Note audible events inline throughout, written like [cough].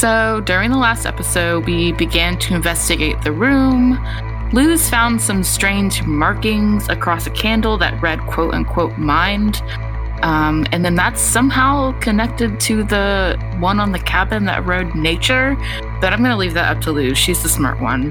So, during the last episode, we began to investigate the room. Luz found some strange markings across a candle that read quote unquote mind. Um, and then that's somehow connected to the one on the cabin that read nature. But I'm going to leave that up to Luz. She's the smart one.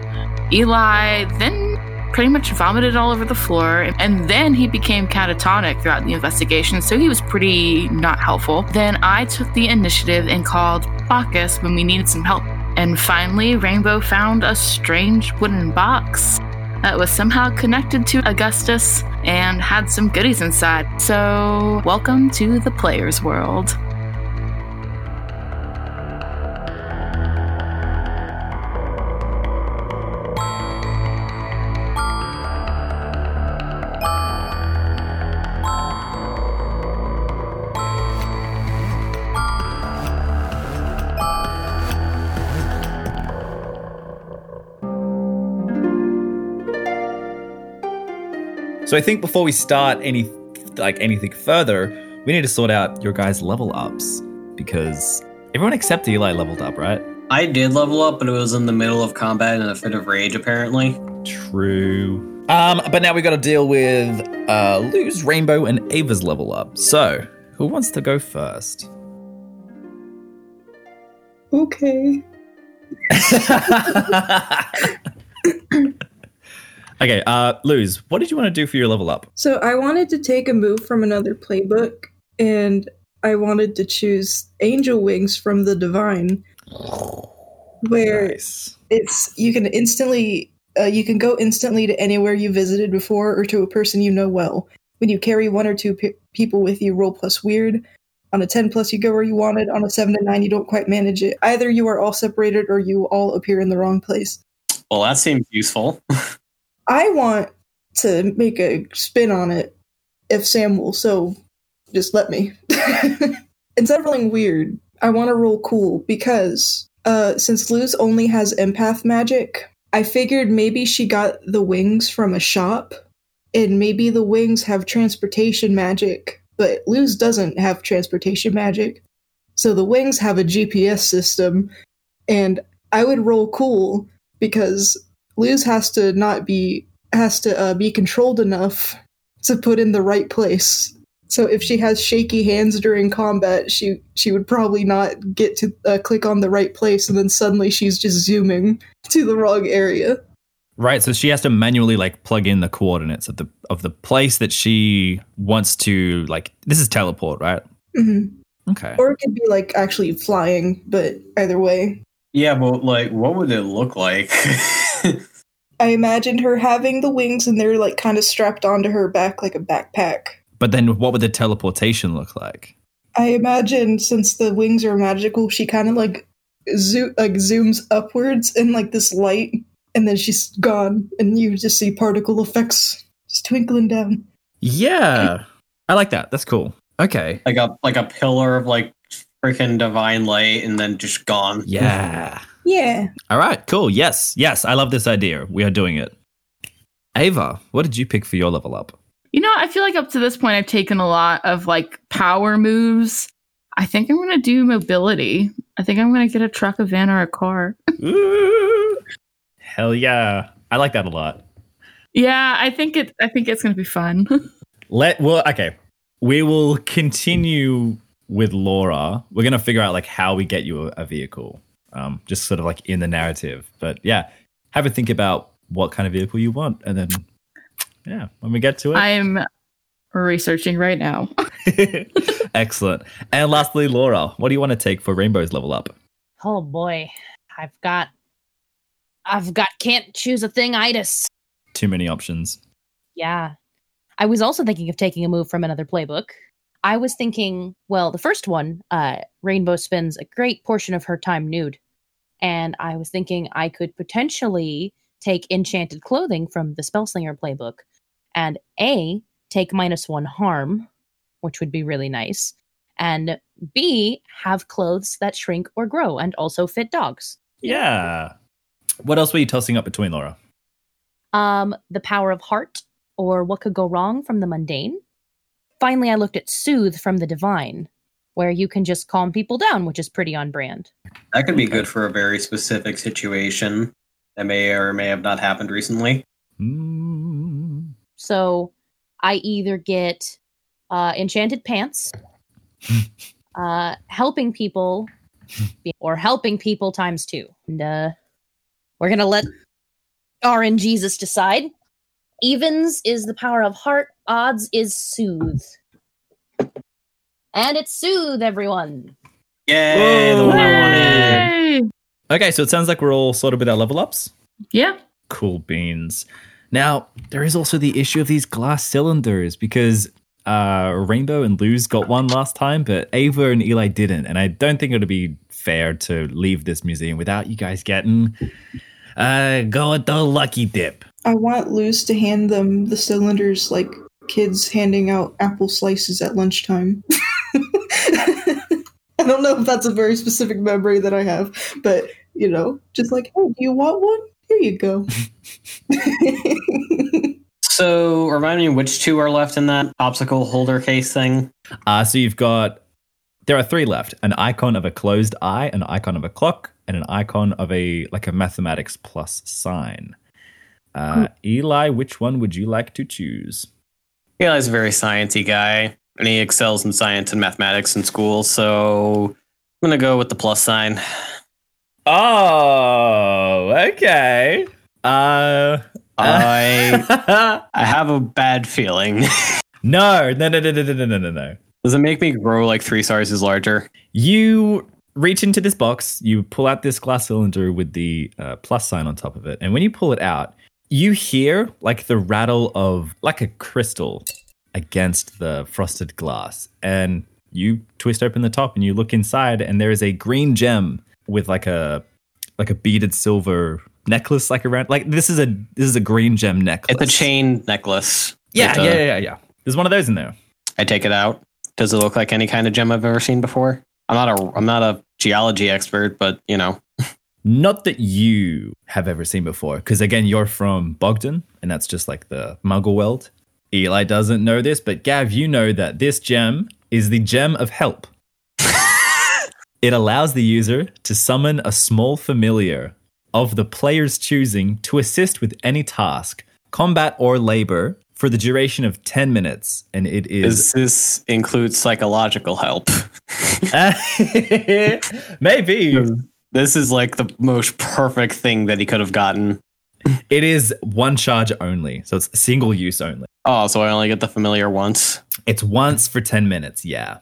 Eli then pretty much vomited all over the floor. And then he became catatonic throughout the investigation, so he was pretty not helpful. Then I took the initiative and called Bacchus when we needed some help. And finally, Rainbow found a strange wooden box that was somehow connected to Augustus and had some goodies inside. So, welcome to the player's world. So I think before we start any like anything further, we need to sort out your guys' level ups because everyone except Eli leveled up, right? I did level up, but it was in the middle of combat in a fit of rage, apparently. True. Um, but now we got to deal with uh, Luz, Rainbow, and Ava's level up. So, who wants to go first? Okay. [laughs] [laughs] okay, uh, Luz, what did you want to do for your level up? So I wanted to take a move from another playbook, and I wanted to choose Angel Wings from the Divine, where Nice. it's you can instantly uh, you can go instantly to anywhere you visited before or to a person you know well. When you carry one or two pe- people with you, roll plus weird. On a 10 plus, you go where you wanted. On a 7 to 9, you don't quite manage it. Either you are all separated or you all appear in the wrong place. Well, that seems useful. [laughs] I want to make a spin on it if Sam will, so just let me. Instead of rolling weird, I want to roll cool because uh, since Luz only has empath magic, I figured maybe she got the wings from a shop, and maybe the wings have transportation magic, but Luz doesn't have transportation magic. So the wings have a GPS system, and I would roll cool because Luz has to not be has to uh, be controlled enough to put in the right place. So if she has shaky hands during combat, she she would probably not get to uh, click on the right place, and then suddenly she's just zooming [laughs] to the wrong area. Right, so she has to manually like plug in the coordinates of the of the place that she wants to like. This is teleport, right? hmm Okay. Or it could be like actually flying, but either way, yeah, but like, what would it look like? [laughs] [laughs] I imagined her having the wings, and they're like kind of strapped onto her back like a backpack. But then, what would the teleportation look like? I imagine since the wings are magical, she kind of like zo- like zooms upwards in like this light, and then she's gone, and you just see particle effects just twinkling down. Yeah, I like that. That's cool. Okay. like a like a pillar of like freaking divine light, and then just gone. Yeah. Yeah, All right. Cool. Yes. Yes. I love this idea. We are doing it. Ava, what did you pick for your level up? You know, I feel like up to this point, I've taken a lot of like power moves. I think I'm going to do mobility. I think I'm going to get a truck, a van, or a car. Ooh. [laughs] Hell yeah. I like that a lot. yeah, I think it. I think it's going to be fun. [laughs] Let well, okay. We will continue with Laura. We're gonna figure out like how we get you a, a vehicle. Um, just sort of like in the narrative. But yeah, have a think about what kind of vehicle you want, and then yeah, when we get to it. I'm researching right now. [laughs] Excellent. And lastly, Laura, what do you want to take for Rainbow's level up? Oh boy, I've got, I've got can't choose a thing itis. Too many options. Yeah, I was also thinking of taking a move from another playbook. I was thinking, well, the first one, uh, Rainbow spends a great portion of her time nude, and I was thinking I could potentially take enchanted clothing from the Spellslinger playbook, and a take minus one harm, which would be really nice, and b have clothes that shrink or grow and also fit dogs. Yeah. What else were you tossing up between, Laura? Um, the power of heart, or what could go wrong from the mundane. Finally, I looked at soothe from the divine, where you can just calm people down, which is pretty on brand. That could be good for a very specific situation that may or may have not happened recently. Mm. So I either get uh, enchanted pants, [laughs] uh, helping people, or helping people times two. And uh, we're gonna let RNGesus decide. Evens is the power of heart. Odds is soothe. And it's soothe, everyone. Yay, the one I wanted. Yay! Okay, so it sounds like we're all sorted with our level ups. Yeah. Cool beans. Now, there is also the issue of these glass cylinders because uh, Rainbow and Luz got one last time, but Ava and Eli didn't. And I don't think it would be fair to leave this museum without you guys getting uh, go with the lucky dip. I want Luz to hand them the cylinders like kids handing out apple slices at lunchtime. [laughs] I don't know if that's a very specific memory that I have, but you know, just like, oh, do you want one? Here you go. [laughs] So, remind me which two are left in that obstacle holder case thing. Uh, so you've got there are three left: an icon of a closed eye, an icon of a clock, and an icon of a like a mathematics plus sign. Uh, Eli, which one would you like to choose? Eli's a very sciencey guy, and he excels in science and mathematics in school. So, I'm gonna go with the plus sign. Oh, okay. Uh, I [laughs] I have a bad feeling. [laughs] no, no, no, no, no, no, no, no, no. Does it make me grow like three sizes larger? You reach into this box, you pull out this glass cylinder with the uh, plus sign on top of it, and when you pull it out, you hear like the rattle of like a crystal against the frosted glass, and you twist open the top and you look inside, and there is a green gem with like a like a beaded silver necklace like around like this is a this is a green gem necklace. It's a chain necklace. Yeah, With a- yeah, yeah, yeah, yeah. There's one of those in there. I take it out. Does it look like any kind of gem I've ever seen before? I'm not a I'm not a geology expert, but you know, Not that you have ever seen before, because again, you're from Bogdan, and that's just like the Muggle world. Eli doesn't know this, but Gav, you know that this gem is the gem of help. [laughs] it allows the user to summon a small familiar of the player's choosing to assist with any task, combat or labor, for the duration of 10 minutes. And it is does this include psychological help? [laughs] maybe [laughs] this is like the most perfect thing that he could have gotten. it is one charge only, so it's single use only. Oh, so I only get the familiar once. It's once for 10 minutes, yeah.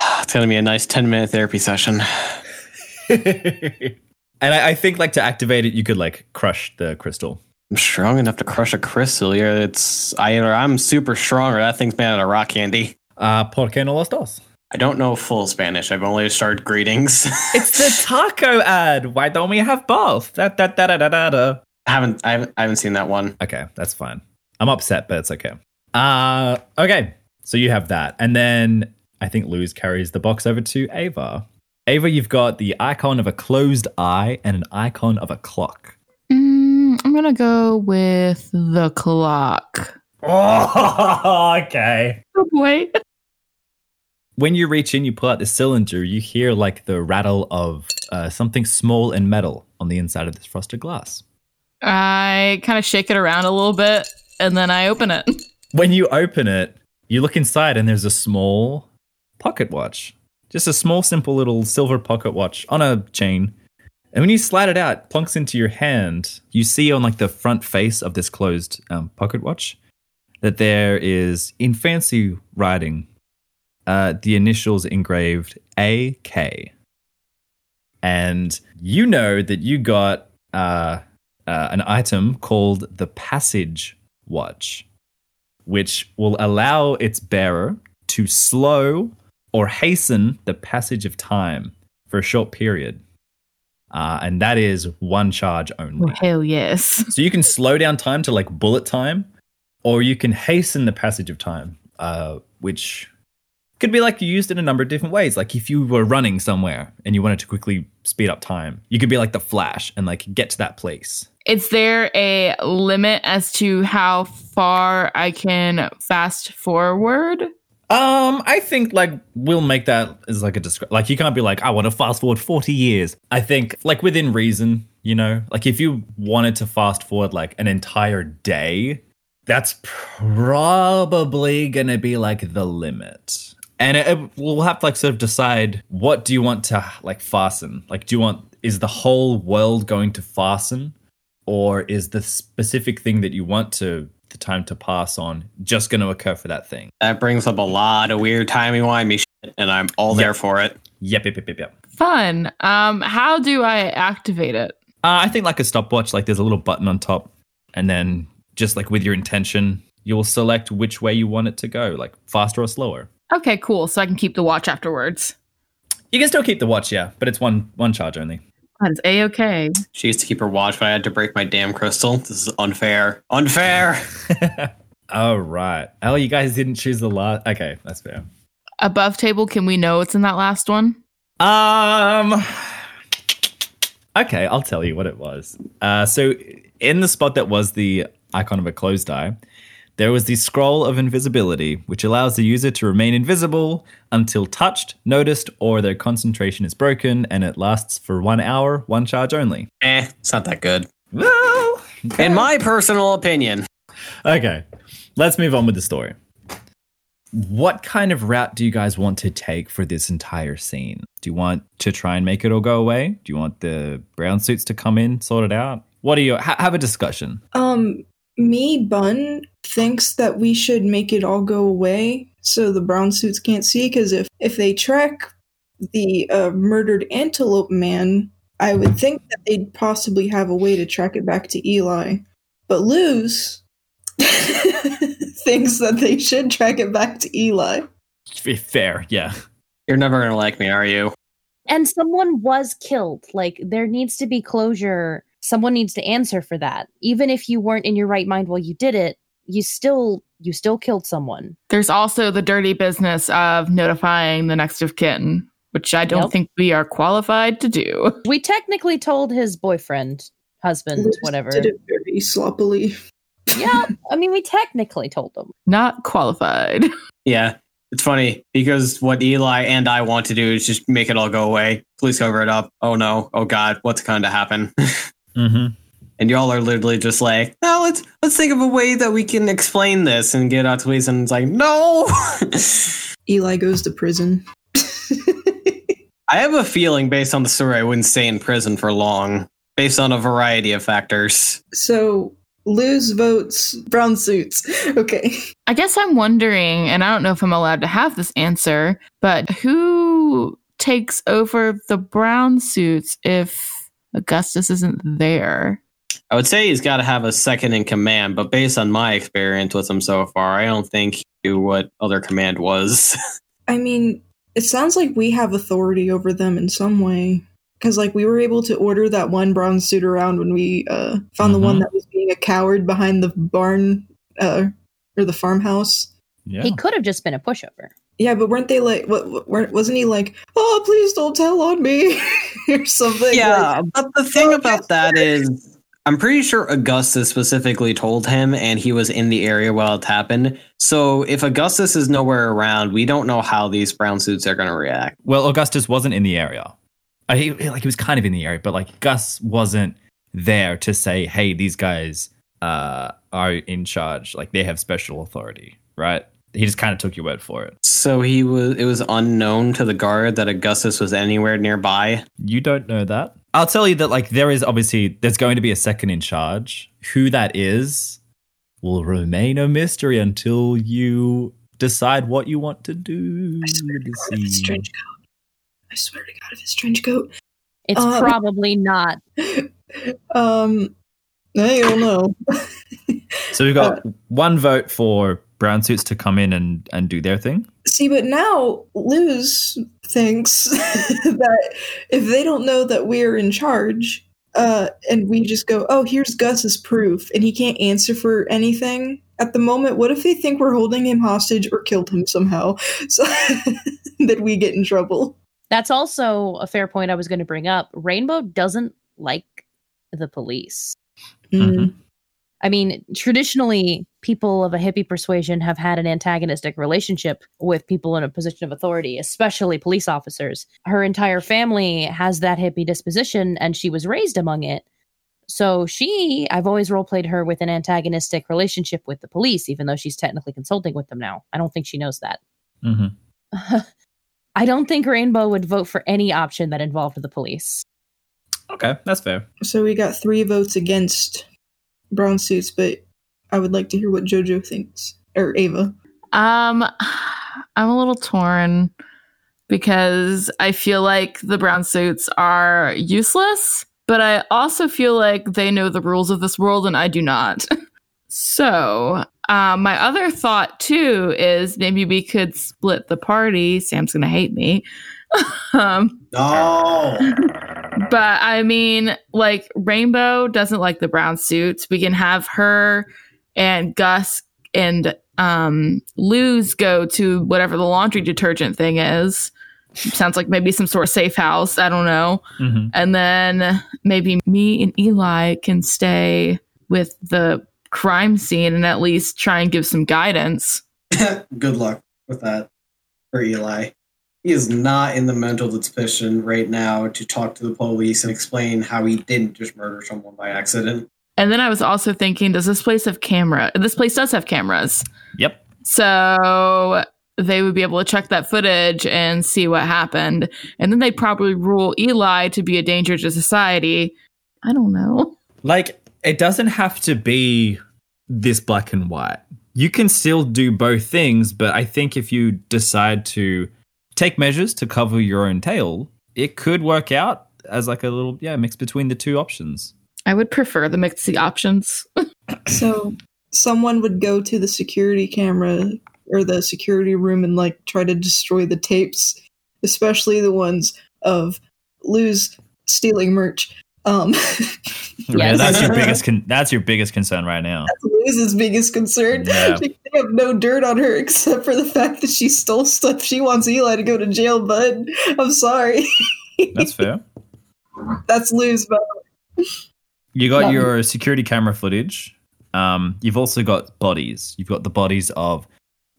[sighs] It's gonna be a nice ten minute therapy session. [laughs] and I, I think like to activate it, you could like crush the crystal. I'm strong enough to crush a crystal. Here, it's either I'm super strong or that thing's made out of rock candy. Uh, ¿Por qué no los dos? I don't know full Spanish. I've only started greetings. [laughs] It's the taco ad. Why don't we have both? Da, da, da, da, da, da, da. I haven't I haven't I haven't seen that one. Okay, that's fine. I'm upset, but it's okay. Uh, okay, so you have that. And then I think Luz carries the box over to Ava. Ava, you've got the icon of a closed eye and an icon of a clock. Mm, I'm gonna go with the clock. [laughs] Oh, okay. Oh boy. When you reach in, you pull out the cylinder, you hear like the rattle of uh, something small and metal on the inside of this frosted glass. I kind of shake it around a little bit and then I open it. [laughs] When you open it, you look inside and there's a small pocket watch. Just a small, simple little silver pocket watch on a chain. And when you slide it out, it plunks into your hand, you see on like the front face of this closed um, pocket watch that there is in fancy writing uh, the initials engraved AK. And you know that you got uh, uh, an item called the Passage Watch, which will allow its bearer to slow or hasten the passage of time for a short period. Uh, and that is one charge only. Oh, hell yes. [laughs] So you can slow down time to like bullet time, or you can hasten the passage of time, uh, which could be like you used in a number of different ways. Like if you were running somewhere and you wanted to quickly speed up time, you could be like the Flash and like get to that place. Is there a limit as to how far I can fast forward? Um, I think like we'll make that as like a descri- like you can't be like I want to fast forward forty years. I think like within reason, you know, like if you wanted to fast forward like an entire day, that's probably gonna be like the limit. And it, it- we'll have to like sort of decide what do you want to like fasten? Like, do you want is the whole world going to fasten, or is the specific thing that you want to the time to pass on just going to occur for that thing? That brings up a lot of weird timey-wimey shit, and I'm all there for it. Yep, yep, yep, yep, yep. Fun. Um, how do I activate it? Uh, I think like a stopwatch, like there's a little button on top, and then just like with your intention, you'll select which way you want it to go, like faster or slower. Okay, cool. So I can keep the watch afterwards. You can still keep the watch, yeah, but it's one one charge only. That is a okay. She used to keep her watch, but I had to break my damn crystal. This is unfair. Unfair. [laughs] [laughs] All right. Oh, you guys didn't choose the last. Okay, that's fair. Above table, can we know what's in that last one? Um. Okay, I'll tell you what it was. Uh, so in the spot that was the icon of a closed eye, there was the scroll of invisibility, which allows the user to remain invisible until touched, noticed, or their concentration is broken, and it lasts for one hour, one charge only. eh, it's not that good. Well, In my personal opinion. okay, let's move on with the story. What kind of route do you guys want to take for this entire scene? Do you want to try and make it all go away? Do you want the brown suits to come in, sort it out? What do you ha- have a discussion? Um, me, Bun, thinks that we should make it all go away so the brown suits can't see. Because if if they track the uh, murdered antelope man, I would think that they'd possibly have a way to track it back to Eli. But Luz [laughs] thinks that they should track it back to Eli. F- Fair, yeah. You're never gonna like me, are you? And someone was killed. Like there needs to be closure. Someone needs to answer for that. Even if you weren't in your right mind while you did it, you still you still killed someone. There's also the dirty business of notifying the next of kin, which I don't Yep. think we are qualified to do. [laughs] We technically told his boyfriend, husband, Luz whatever. Did it very sloppily. yeah, [laughs] I mean we technically told him. Not qualified. [laughs] Yeah. It's funny because what Eli and I want to do is just make it all go away. Please cover it up. Oh no. Oh god. What's going to happen? Mm-hmm. And y'all are literally just like, no, let's let's think of a way that we can explain this and get out to police. And it's like, no. [laughs] Eli goes to prison. I have a feeling based on the story, I wouldn't stay in prison for long, based on a variety of factors. so Luz votes brown suits. [laughs] Okay. I guess I'm wondering, and I don't know if I'm allowed to have this answer, but who takes over the brown suits if Augustus isn't there? I would say he's got to have a second in command, but based on my experience with him so far, I don't think he knew what other command was. [laughs] I mean, it sounds like we have authority over them in some way. Because, like, we were able to order that one brown suit around when we uh, found the one Mhm. that was being a coward behind the barn uh, or the farmhouse. Yeah. He could have just been a pushover. Yeah, but weren't they like, what, what, wasn't he like, oh, please don't tell on me [laughs] or something? yeah, Like, but the thing about that is, I'm pretty sure Augustus specifically told him, and he was in the area while it happened. So if Augustus is nowhere around, we don't know how these brown suits are going to react. Well, Augustus wasn't in the area. Uh, he, like he was kind of in the area, but like Gus wasn't there to say, "Hey, these guys uh, are in charge. Like they have special authority." Right? He just kind of took your word for it. So he was. It was unknown to the guard that Augustus was anywhere nearby. You don't know that. I'll tell you that like there is obviously there's going to be a second in charge. Who that is will remain a mystery until you decide what you want to do. I swear to God, if it's scene. trench coat. I swear to God, if it's trench coat. It's Um, probably not. [laughs] Um, I don't know. So we've got one vote for brown suits to come in and, and do their thing. See, but now Luz thinks [laughs] that if they don't know that we're in charge, uh, and we just go, oh, here's Gus's proof, and he can't answer for anything at the moment, what if they think we're holding him hostage or killed him somehow? [laughs] So [laughs] that we get in trouble. That's also a fair point I was going to bring up. Rainbow doesn't like the police. Mhm. I mean, traditionally, people of a hippie persuasion have had an antagonistic relationship with people in a position of authority, especially police officers. Her entire family has that hippie disposition, and she was raised among it. So she, I've always role played her with an antagonistic relationship with the police, even though she's technically consulting with them now. I don't think she knows that. Mm-hmm. [laughs] I don't think Rainbow would vote for any option that involved the police. Okay, that's fair. So we got three votes against brown suits, but I would like to hear what JoJo thinks or Ava. Um, I'm a little torn because I feel like the brown suits are useless, but I also feel like they know the rules of this world and I do not. [laughs] so, um, my other thought too is maybe we could split the party. Sam's gonna hate me. [laughs] um, No. but I mean, like Rainbow doesn't like the brown suits. We can have her and Gus and um Luz go to whatever the laundry detergent thing is. Sounds like maybe some sort of safe house. I don't know. Mm-hmm. And then maybe me and Eli can stay with the crime scene and at least try and give some guidance. [laughs] Good luck with that for Eli. He is not in the mental disposition right now to talk to the police and explain how he didn't just murder someone by accident. And then I was also thinking, does this place have camera? This place does have cameras. Yep. So they would be able to check that footage and see what happened. And then they'd probably rule Eli to be a danger to society. I don't know. Like, it doesn't have to be this black and white. You can still do both things, but I think if you decide to take measures to cover your own tail, it could work out as like a little yeah mix between the two options. I would prefer the mixed options. So someone would go to the security camera or the security room and like try to destroy the tapes, especially the ones of Luz stealing merch. Um, Yeah, that's your biggest con- that's your biggest concern right now. Luz's biggest concern. Yeah. They have no dirt on her except for the fact that she stole stuff. She wants Eli to go to jail, bud. I'm sorry. That's fair. [laughs] That's Luz, but You got Love your security camera footage. Um, you've also got bodies. You've got the bodies of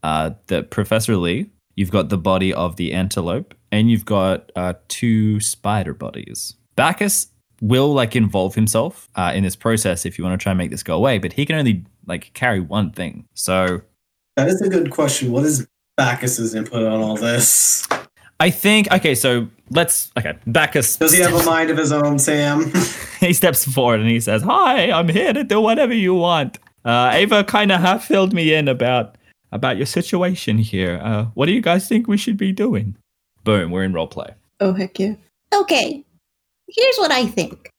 uh, the Professor Lee. You've got the body of the antelope, and you've got uh, two spider bodies. Bacchus will like involve himself uh, in this process if you want to try and make this go away, but he can only like carry one thing. So That is a good question. What is Bacchus's input on all this? I think okay. So let's okay. Bacchus Does he have a mind of his own, Sam? [laughs] he steps forward and he says, "Hi, I'm here to do whatever you want." Uh, Ava kind of half filled me in about about your situation here. Uh, what do you guys think we should be doing? Boom, we're in role play. oh heck yeah. Okay, here's what I think.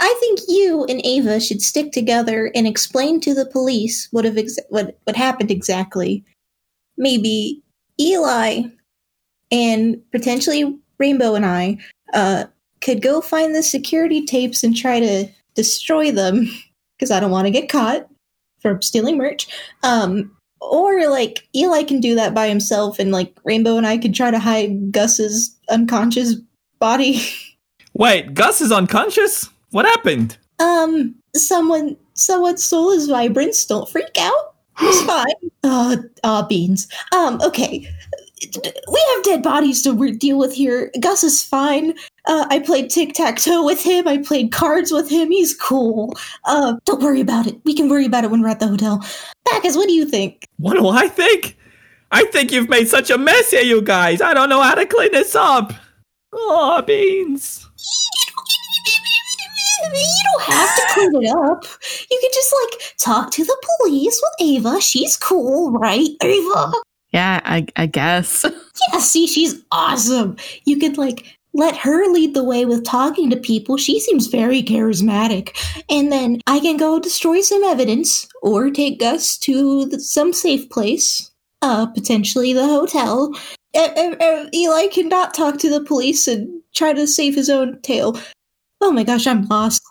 I think you and Ava should stick together and explain to the police what have ex- what what happened exactly. Maybe Eli and potentially Rainbow and I uh, could go find the security tapes and try to destroy them [laughs] because I don't want to get caught for stealing merch. Um, or like Eli can do that by himself, and like Rainbow and I could try to hide Gus's unconscious body. [laughs] Wait, Gus is unconscious. What happened? Um, someone, someone stole his vibrance. Don't freak out. It's [gasps] fine. Uh, uh, beans. Um, okay. We have dead bodies to deal with here. Gus is fine. Uh, I played tic tac toe with him. I played cards with him. He's cool. Uh, don't worry about it. We can worry about it when we're at the hotel. Bacchus, what do you think? What do I think? I think you've made such a mess here, you guys. I don't know how to clean this up. Oh, beans. You don't have to clean it up. You can just like talk to the police with Ava. She's cool, right, Ava? Yeah, I, I guess. [laughs] Yeah, see, she's awesome. You could like let her lead the way with talking to people. She seems very charismatic. And then I can go destroy some evidence or take Gus to the, some safe place, uh, potentially the hotel. Uh, uh, uh, Eli cannot talk to the police and try to save his own tail. Oh my gosh, I'm lost.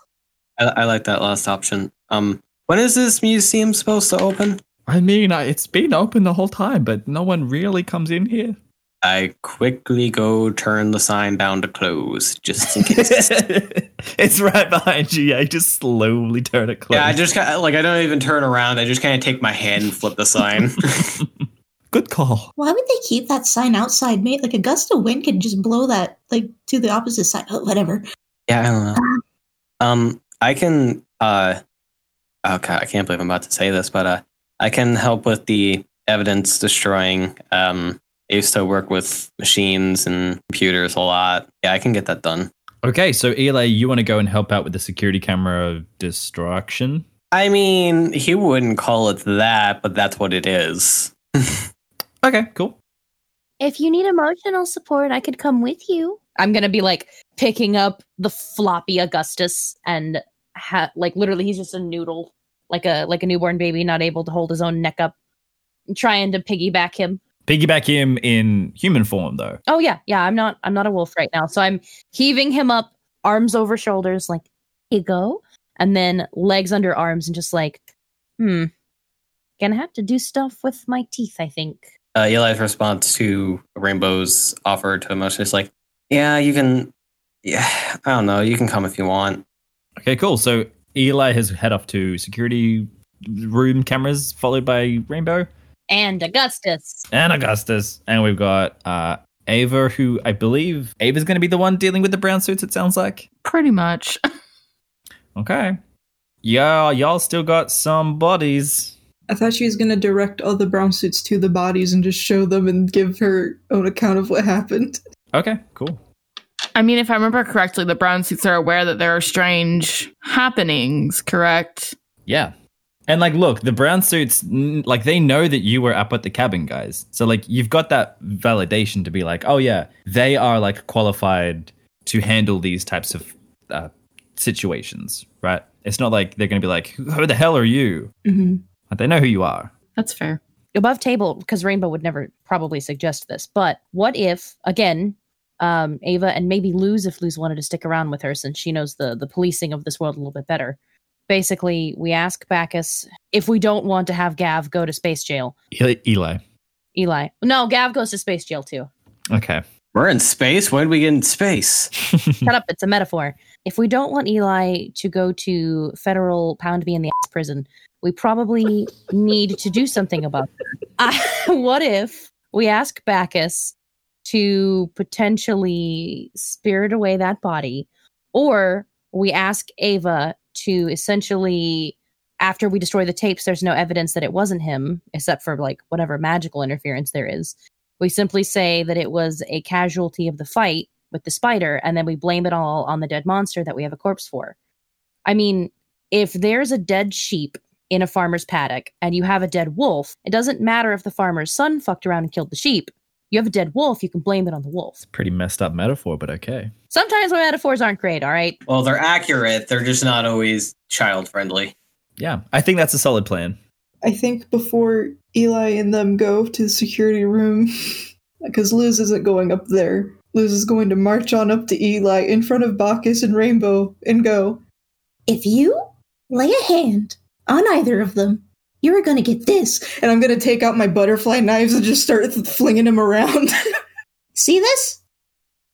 I, I like that last option. Um, when is this museum supposed to open? I mean, it's been open the whole time, but no one really comes in here. I quickly go turn the sign down to close, just in case. [laughs] it's right behind you. Yeah, you just slowly turn it close. yeah, I just kinda, like I don't even turn around. I just kind of take my hand and flip the sign. [laughs] [laughs] Good call. Why would they keep that sign outside, mate? Like a gust of wind could just blow that like to the opposite side. Oh, whatever. yeah, I don't know. Um, I can. Uh, okay, I can't believe I'm about to say this, but uh, I can help with the evidence destroying. Um, I used to work with machines and computers a lot. Yeah, I can get that done. Okay, so Eli, you want to go and help out with the security camera destruction? I mean, he wouldn't call it that, but that's what it is. [laughs] Okay, cool. If you need emotional support, I could come with you. I'm gonna be like picking up the floppy Augustus and ha- like literally he's just a noodle, like a like a newborn baby, not able to hold his own neck up, trying to piggyback him. Piggyback him in human form, though. Oh yeah, yeah. I'm not I'm not a wolf right now, so I'm heaving him up, arms over shoulders, like here you go, and then legs under arms, and just like, hmm, gonna have to do stuff with my teeth. I think. uh, Eli's response to Rainbow's offer to emotion is like, "Yeah, you can. Yeah, I don't know. You can come if you want." Okay, cool. So Eli has head off to security room cameras, followed by Rainbow And Augustus. and Augustus, and we've got uh, Ava, who I believe Ava's going to be the one dealing with the brown suits. It sounds like. Pretty much. [laughs] Okay. Yeah, y'all still got some bodies. I thought she was going to direct all the brown suits to the bodies and just show them and give her own account of what happened. Okay, cool. I mean, if I remember correctly, the brown suits are aware that there are strange happenings, correct? Yeah. And like, look, the brown suits, like, they know that you were up at the cabin, guys. So, like, you've got that validation to be like, oh, yeah, they are like qualified to handle these types of uh, situations, right? It's not like they're going to be like, who the hell are you? hmm Like, they know who you are. That's fair. above table because rainbow would never probably suggest this but what if again um ava and maybe luz if luz wanted to stick around with her since she knows the the policing of this world a little bit better basically we ask bacchus if we don't want to have gav go to space jail Eli. eli no gav goes to space jail too Okay. We're in space. When did we get in space? [laughs] shut up it's a metaphor if we don't want eli to go to federal pound me in the ass prison we probably need to do something about it. I, [laughs] what if we ask bacchus to potentially spirit away that body or we ask ava to essentially after we destroy the tapes there's no evidence that it wasn't him except for like whatever magical interference there is. We simply say that it was a casualty of the fight with the spider and then we blame it all on the dead monster that we have a corpse for. I mean if there's a dead sheep in a farmer's paddock and you have a dead wolf it doesn't matter if the farmer's son fucked around and killed the sheep you have a dead wolf you can blame it on the wolf Pretty messed up metaphor, but okay. sometimes my metaphors aren't great all right Well, they're accurate. They're just not always child friendly. Yeah, I think that's a solid plan. I think before Eli and them go to the security room, [laughs] because Luz isn't going up there, Luz is going to march on up to Eli in front of Bacchus and Rainbow and go, If you lay a hand on either of them, you're going to get this. and I'm going to take out my butterfly knives and just start flinging them around. [laughs] See this?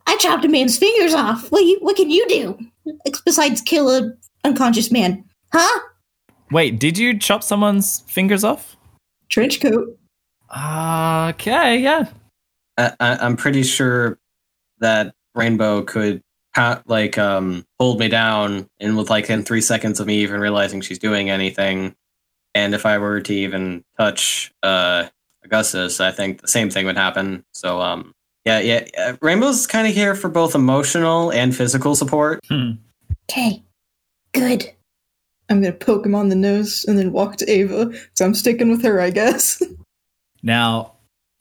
I chopped a man's fingers off. What, you, what can you do besides kill a unconscious man? Huh? Wait, did you chop someone's fingers off? Trench coat. Okay, yeah. I, I, I'm pretty sure that Rainbow could like um hold me down and with like in three seconds of me even realizing she's doing anything. And if I were to even touch uh Augustus, I think the same thing would happen. So um yeah, yeah, uh, Rainbow's kind of here for both emotional and physical support. Hmm. Okay. Good. I'm going to poke him on the nose and then walk to Ava, because I'm sticking with her, I guess. [laughs] Now,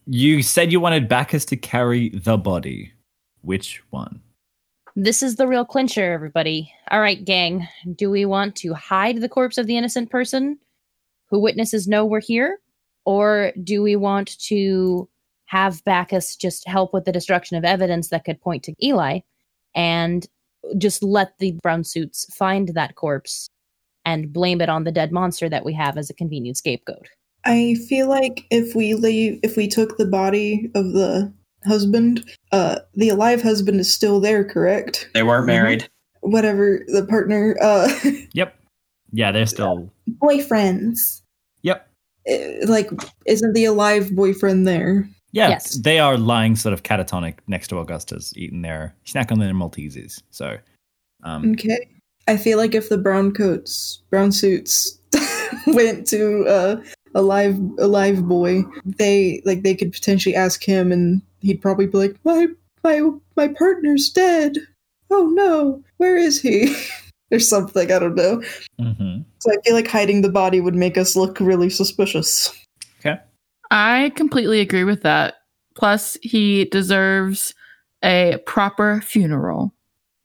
you said you wanted Bacchus to carry the body. Which one? this is the real clincher everybody all right gang do we want to hide the corpse of the innocent person who witnesses know we're here or do we want to have bacchus just help with the destruction of evidence that could point to eli and just let the brown suits find that corpse and blame it on the dead monster that we have as a convenient scapegoat I feel like if we leave, if we took the body of the husband. Uh, the alive husband is still there, correct? They weren't married. Whatever the partner. Uh, [laughs] Yep. Yeah, they're still. Boyfriends. Yep. eh, like, isn't the alive boyfriend there? Yeah, Yes. they are lying sort of catatonic next to Augustus, eating their snack on their Maltesers. So, um, Okay. I feel like if the brown coats, brown suits, [laughs] went to uh, a live, a live boy, they like they could potentially ask him, and he'd probably be like, "My, my, my partner's dead. Oh no, where is he?" [laughs] or something. I don't know. mhm. So I feel like hiding the body would make us look really suspicious. okay. I completely agree with that. Plus, he deserves a proper funeral.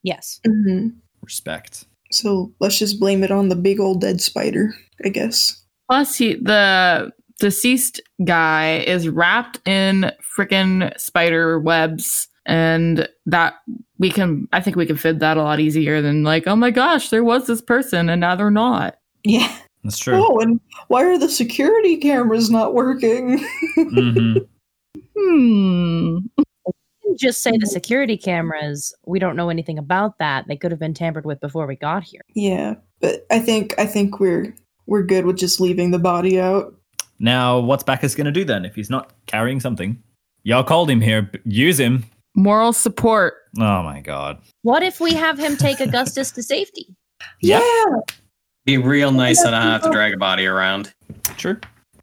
Yes. hmm Respect. So let's just blame it on the big old dead spider, I guess. Plus, he the deceased guy is wrapped in freaking spider webs, and that we can. I think we can fit that a lot easier than like, oh my gosh, there was this person and now they're not. Yeah. That's true. Oh, and why are the security cameras not working? [laughs] hmm Hmm. Just say the security cameras. We don't know anything about that. They could have been tampered with before we got here. yeah, but I think I think we're we're good with just leaving the body out. Now, what's Bacchus going to do then if he's not carrying something? Y'all called him here. Use him. Moral support. Oh my god. What if we have him take Augustus to safety? Yep. [laughs] Yeah, Be real nice and not have to drag a body around. True.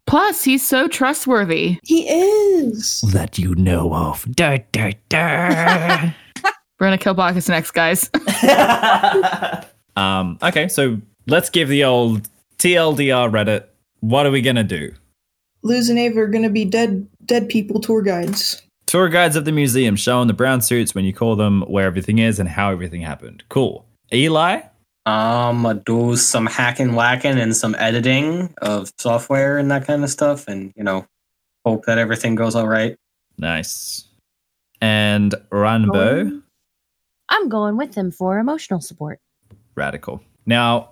Plus, he's so trustworthy. he is. That you know of. Da, da, da. [laughs] We're gonna kill Bacchus next, guys. [laughs] um, okay, so let's give the old TLDR Reddit. What are we going to do? Luz and Ava are gonna be dead dead people tour guides. Tour guides of the museum showing the brown suits when you call them where everything is and how everything happened. Cool. Eli? Um, do some hacking, whacking, and some editing of software and that kind of stuff, and you know, hope that everything goes all right. Nice. And Rainbow? I'm going with him for emotional support. Radical. Now,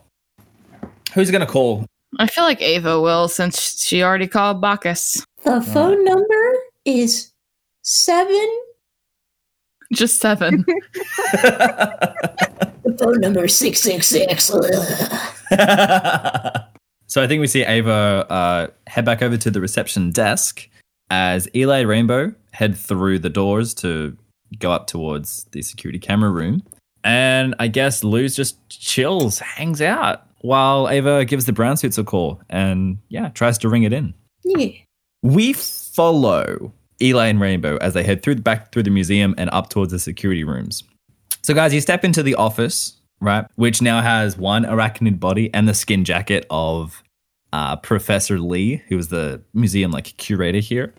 who's going to call? I feel like Ava will, since she already called Bacchus. The phone number is seven. Just seven. [laughs] The phone number is six six six. [laughs] so I think we see Ava uh, head back over to the reception desk as Eli Rainbow head through the doors to go up towards the security camera room. And I guess Luz just chills, hangs out while Ava gives the brown suits a call and yeah, tries to ring it in. Yeah. We follow Eli and Rainbow as they head through the back through the museum and up towards the security rooms. So, guys, you step into the office, right, which now has one arachnid body and the skin jacket of uh, Professor Lee, who was the museum like curator here.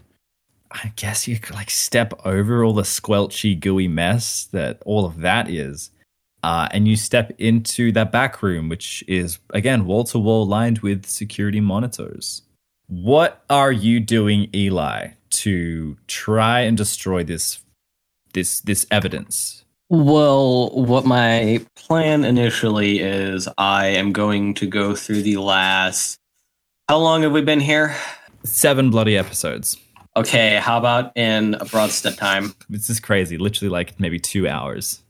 I guess you could like step over all the squelchy, gooey mess that all of that is. Uh, and you step into that back room, which is again wall to wall lined with security monitors. What are you doing, Eli, to try and destroy this this this evidence? Well, what my plan initially is, I am going to go through the last. How long have we been here? Seven bloody episodes. Okay, how about in a broad step time? This is crazy. Literally like maybe two hours.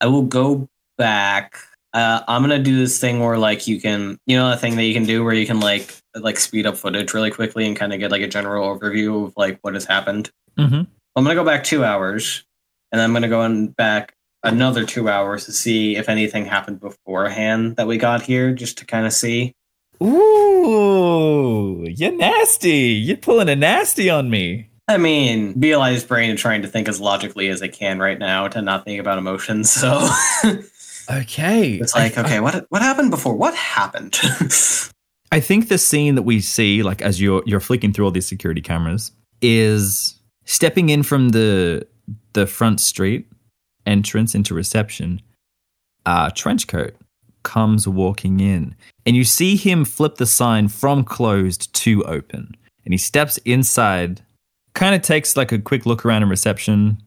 I will go back. Uh, I'm gonna do this thing where like you can, you know, the thing that you can do where you can like like speed up footage really quickly and kind of get like a general overview of like what has happened. Mm-hmm. I'm gonna go back two hours, and I'm gonna go on back another two hours to see if anything happened beforehand that we got here, just to kind of see. Ooh, you're nasty. You're pulling a nasty on me. I mean, Eli's brain is trying to think as logically as it can right now to not think about emotions. So [laughs] Okay. it's like, I- okay, what what happened before? What happened? [laughs] I think the scene that we see, like as you're you're flicking through all these security cameras, is stepping in from the the front street entrance into reception. Uh, trenchcoat comes walking in, and you see him flip the sign from closed to open, and he steps inside. Kind of takes like a quick look around in reception.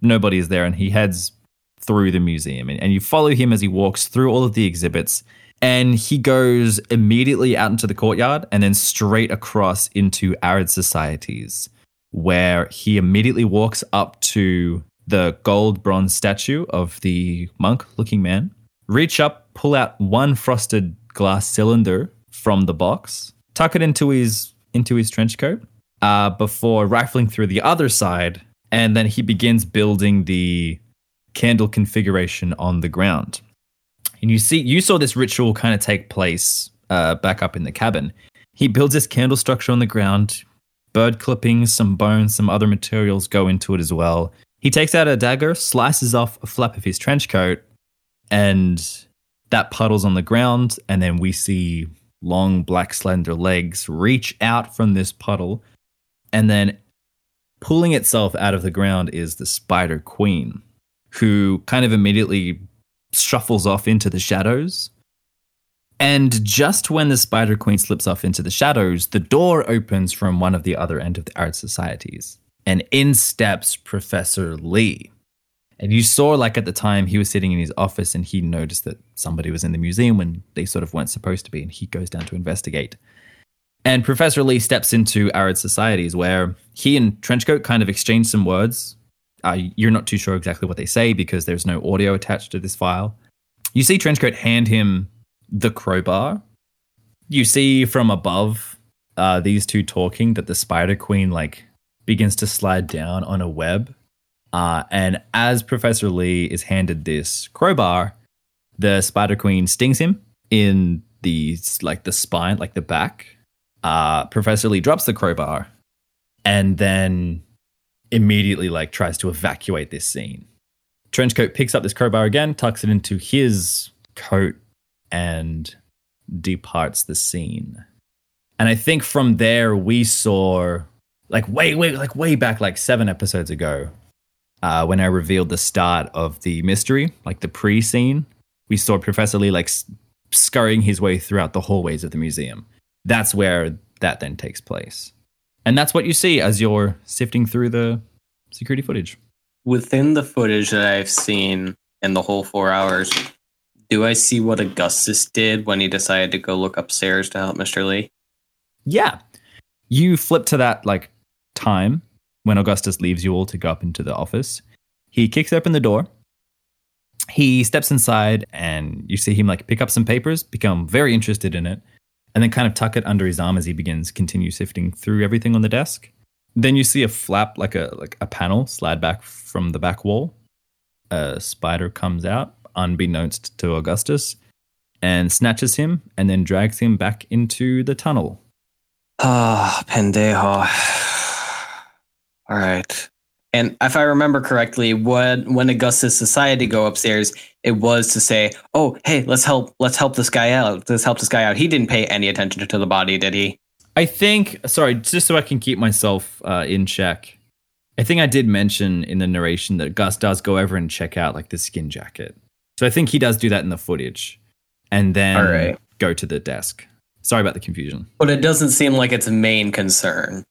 Nobody is there, and he heads through the museum, and, and you follow him as he walks through all of the exhibits and he goes immediately out into the courtyard and then straight across into arid societies where he immediately walks up to the gold bronze statue of the monk looking man, reach up, pull out one frosted glass cylinder from the box, tuck it into his into his trench coat, uh, before rifling through the other side, and then he begins building the candle configuration on the ground. And you see, you saw this ritual kind of take place uh, back up in the cabin. He builds this candle structure on the ground. Bird clippings, some bones, some other materials go into it as well. He takes out a dagger, slices off a flap of his trench coat, and that puddles on the ground. And then we see long, black, slender legs reach out from this puddle. And then pulling itself out of the ground is the Spider Queen, who kind of immediately shuffles off into the shadows. And just when the Spider Queen slips off into the shadows, the door opens from one of the other end of the art societies. And in steps Professor Lee. And you saw, like, at the time he was sitting in his office and he noticed that somebody was in the museum when they sort of weren't supposed to be. And he goes down to investigate. And Professor Lee steps into Arid Societies where he and Trenchcoat kind of exchange some words. Uh, you're not too sure exactly what they say because there's no audio attached to this file. You see Trenchcoat hand him the crowbar. You see from above uh, these two talking that the Spider Queen like begins to slide down on a web. Uh, and as Professor Lee is handed this crowbar, the Spider Queen stings him in the like the spine, like the back. Uh, Professor Lee drops the crowbar and then immediately like tries to evacuate this scene. Trenchcoat picks up this crowbar again, tucks it into his coat, and departs the scene. And I think from there we saw like way, way, like way back, like seven episodes ago, uh, when I revealed the start of the mystery, like the pre-scene, we saw Professor Lee like scurrying his way throughout the hallways of the museum. That's where that then takes place. And that's what you see as you're sifting through the security footage. Within the footage that I've seen in the whole four hours, do I see what Augustus did when he decided to go look upstairs to help Mr. Lee? Yeah. You flip to that like time when Augustus leaves you all to go up into the office. He kicks open the door. He steps inside and you see him like pick up some papers, become very interested in it, and then kind of tuck it under his arm as he begins continue sifting through everything on the desk. Then you see a flap like a like a panel slide back from the back wall. A spider comes out unbeknownst to Augustus and snatches him and then drags him back into the tunnel. Ah, pendejo. [sighs] All right. And if I remember correctly, when when Augustus decided to go upstairs, it was to say, "Oh, hey, let's help, let's help this guy out. Let's help this guy out." He didn't pay any attention to the body, did he? I think, sorry, just so I can keep myself uh, in check. I think I did mention in the narration that Gus does go over and check out like the skin jacket. So I think he does do that in the footage and then right. go to the desk. Sorry about the confusion. But it doesn't seem like it's a main concern.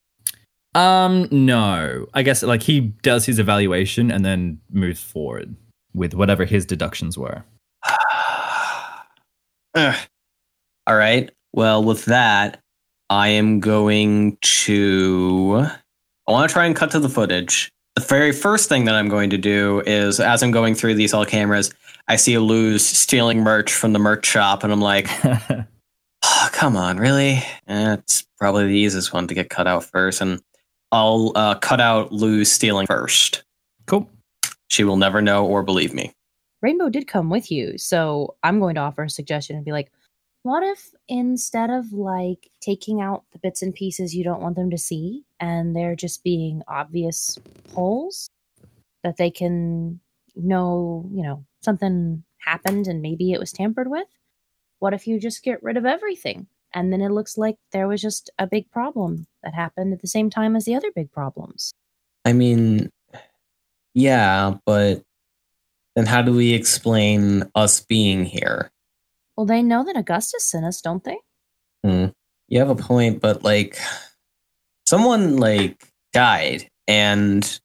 Um, no. I guess like he does his evaluation and then moves forward with whatever his deductions were. [sighs] Ugh. All right. Well, with that, I am going to. I want to try and cut to the footage. The very first thing that I'm going to do is, as I'm going through these all cameras, I see a Luz stealing merch from the merch shop, and I'm like, [laughs] oh, come on, really? Eh, it's probably the easiest one to get cut out first, and I'll uh, cut out Luz stealing first. cool. She will never know or believe me. Rainbow did come with you, so I'm going to offer a suggestion and be like, what if instead of like taking out the bits and pieces you don't want them to see and they're just being obvious holes that they can know, you know, something happened and maybe it was tampered with? What if you just get rid of everything and then it looks like there was just a big problem that happened at the same time as the other big problems? I mean, yeah, but then how do we explain us being here? Well, they know that Augustus sent us, don't they? Hmm. You have a point, but like, someone like died, and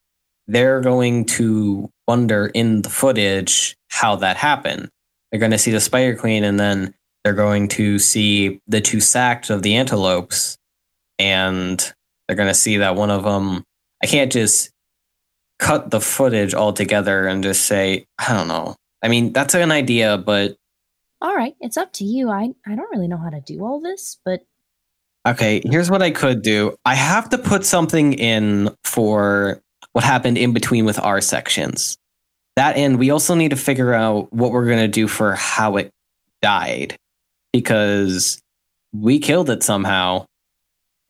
they're going to wonder in the footage how that happened. They're going to see the Spider Queen, and then they're going to see the two sacks of the antelopes, and they're going to see that one of them I can't just cut the footage altogether and just say, I don't know. I mean, that's an idea, but All right, it's up to you. I I don't really know how to do all this, but okay, here's what I could do. I have to put something in for what happened in between with our sections. That and we also need to figure out what we're going to do for how it died because we killed it somehow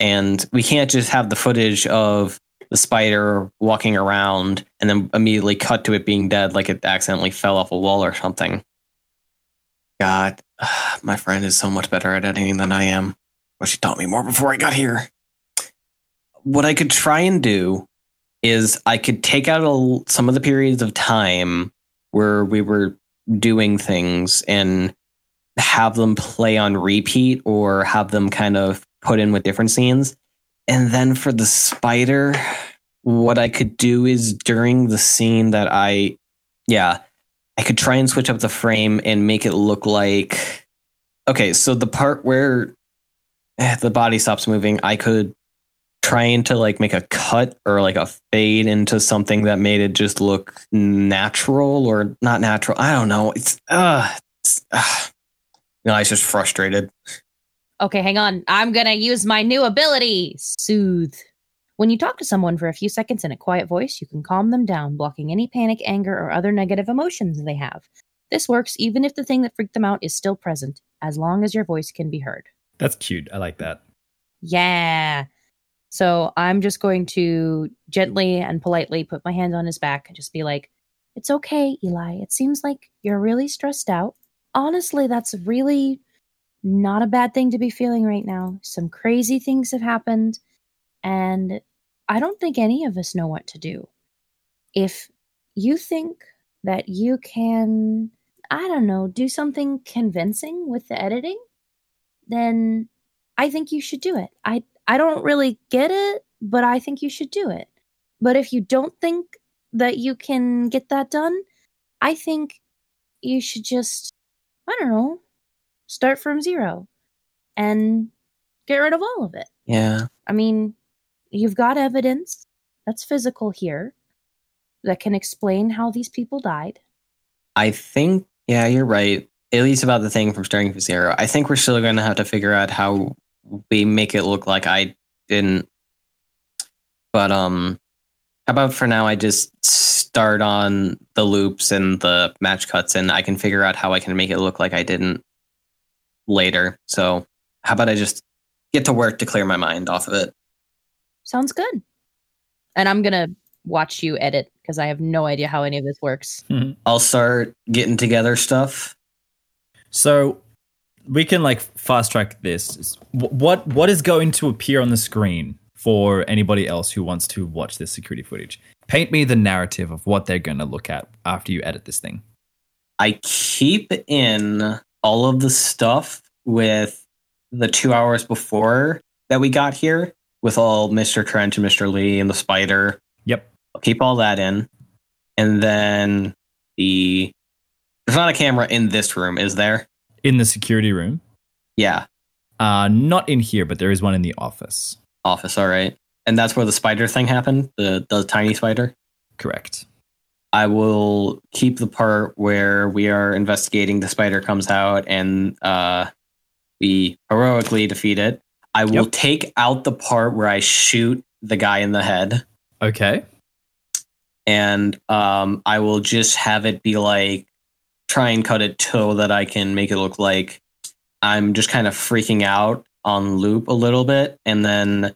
and we can't just have the footage of the spider walking around and then immediately cut to it being dead like it accidentally fell off a wall or something. God, [sighs] my friend is so much better at editing than I am. Well, she taught me more before I got here. What I could try and do is I could take out a, some of the periods of time where we were doing things and have them play on repeat or have them kind of put in with different scenes. And then for the spider, what I could do is during the scene that I, yeah, I could try and switch up the frame and make it look like, okay, so the part where eh, the body stops moving, I could trying to like make a cut or like a fade into something that made it just look natural or not natural. I don't know. It's uh, it's, uh no, I was just frustrated. okay, hang on. I'm going to use my new ability, soothe. When you talk to someone for a few seconds in a quiet voice, you can calm them down, blocking any panic, anger, or other negative emotions they have. This works even if the thing that freaked them out is still present, as long as your voice can be heard. That's cute. I like that. Yeah. So I'm just going to gently and politely put my hand on his back and just be like, It's okay, Eli. It seems like you're really stressed out. Honestly, that's really not a bad thing to be feeling right now. Some crazy things have happened, and I don't think any of us know what to do. If you think that you can, I don't know, do something convincing with the editing, then I think you should do it. I I don't really get it, but I think you should do it. But if you don't think that you can get that done, I think you should just I don't know, start from zero and get rid of all of it. Yeah. I mean, you've got evidence that's physical here that can explain how these people died. I think, yeah, you're right. At least about the thing from starting from zero. I think we're still going to have to figure out how we make it look like I didn't. But um, how about for now? I just start on the loops and the match cuts, and I can figure out how I can make it look like I didn't later. So how about I just get to work to clear my mind off of it? Sounds good. And I'm going to watch you edit because I have no idea how any of this works. Mm-hmm. I'll start getting together stuff. So we can like fast track this. What what is going to appear on the screen for anybody else who wants to watch this security footage? Paint me the narrative of what they're going to look at after you edit this thing. I keep in all of the stuff with the two hours before that we got here with all Mr. Trent and Mr. Lee and the spider. Yep. I'll keep all that in. And then the there's not a camera in this room, is there? In the security room. Yeah. Uh not in here, but there is one in the office. Office, all right. And that's where the spider thing happened, the the tiny spider. Correct. I will keep the part where we are investigating. The spider comes out and uh, we heroically defeat it. I will Yep. take out the part where I shoot the guy in the head, Okay. and um, I will just have it be like try and cut it so that I can make it look like I'm just kind of freaking out on loop a little bit, and then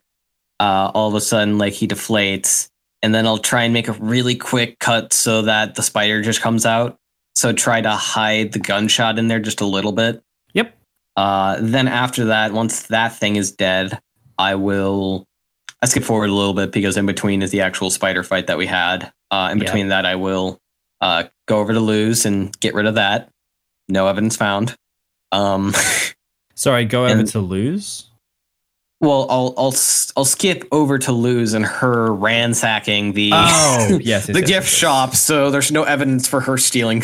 uh, all of a sudden, like he deflates, and then I'll try and make a really quick cut so that the spider just comes out. So try to hide the gunshot in there just a little bit. Yep. Uh, then after that, once that thing is dead, I will. I skip forward a little bit because in between is the actual spider fight that we had. Uh, in between that, I will uh, go over to Luz and get rid of that. No evidence found. Um, [laughs] Sorry, go over And- to Luz. Well, I'll I'll I'll skip over to Luz and her ransacking the Oh, [laughs] yes, yes, the yes, gift yes, shop. So there's no evidence for her stealing.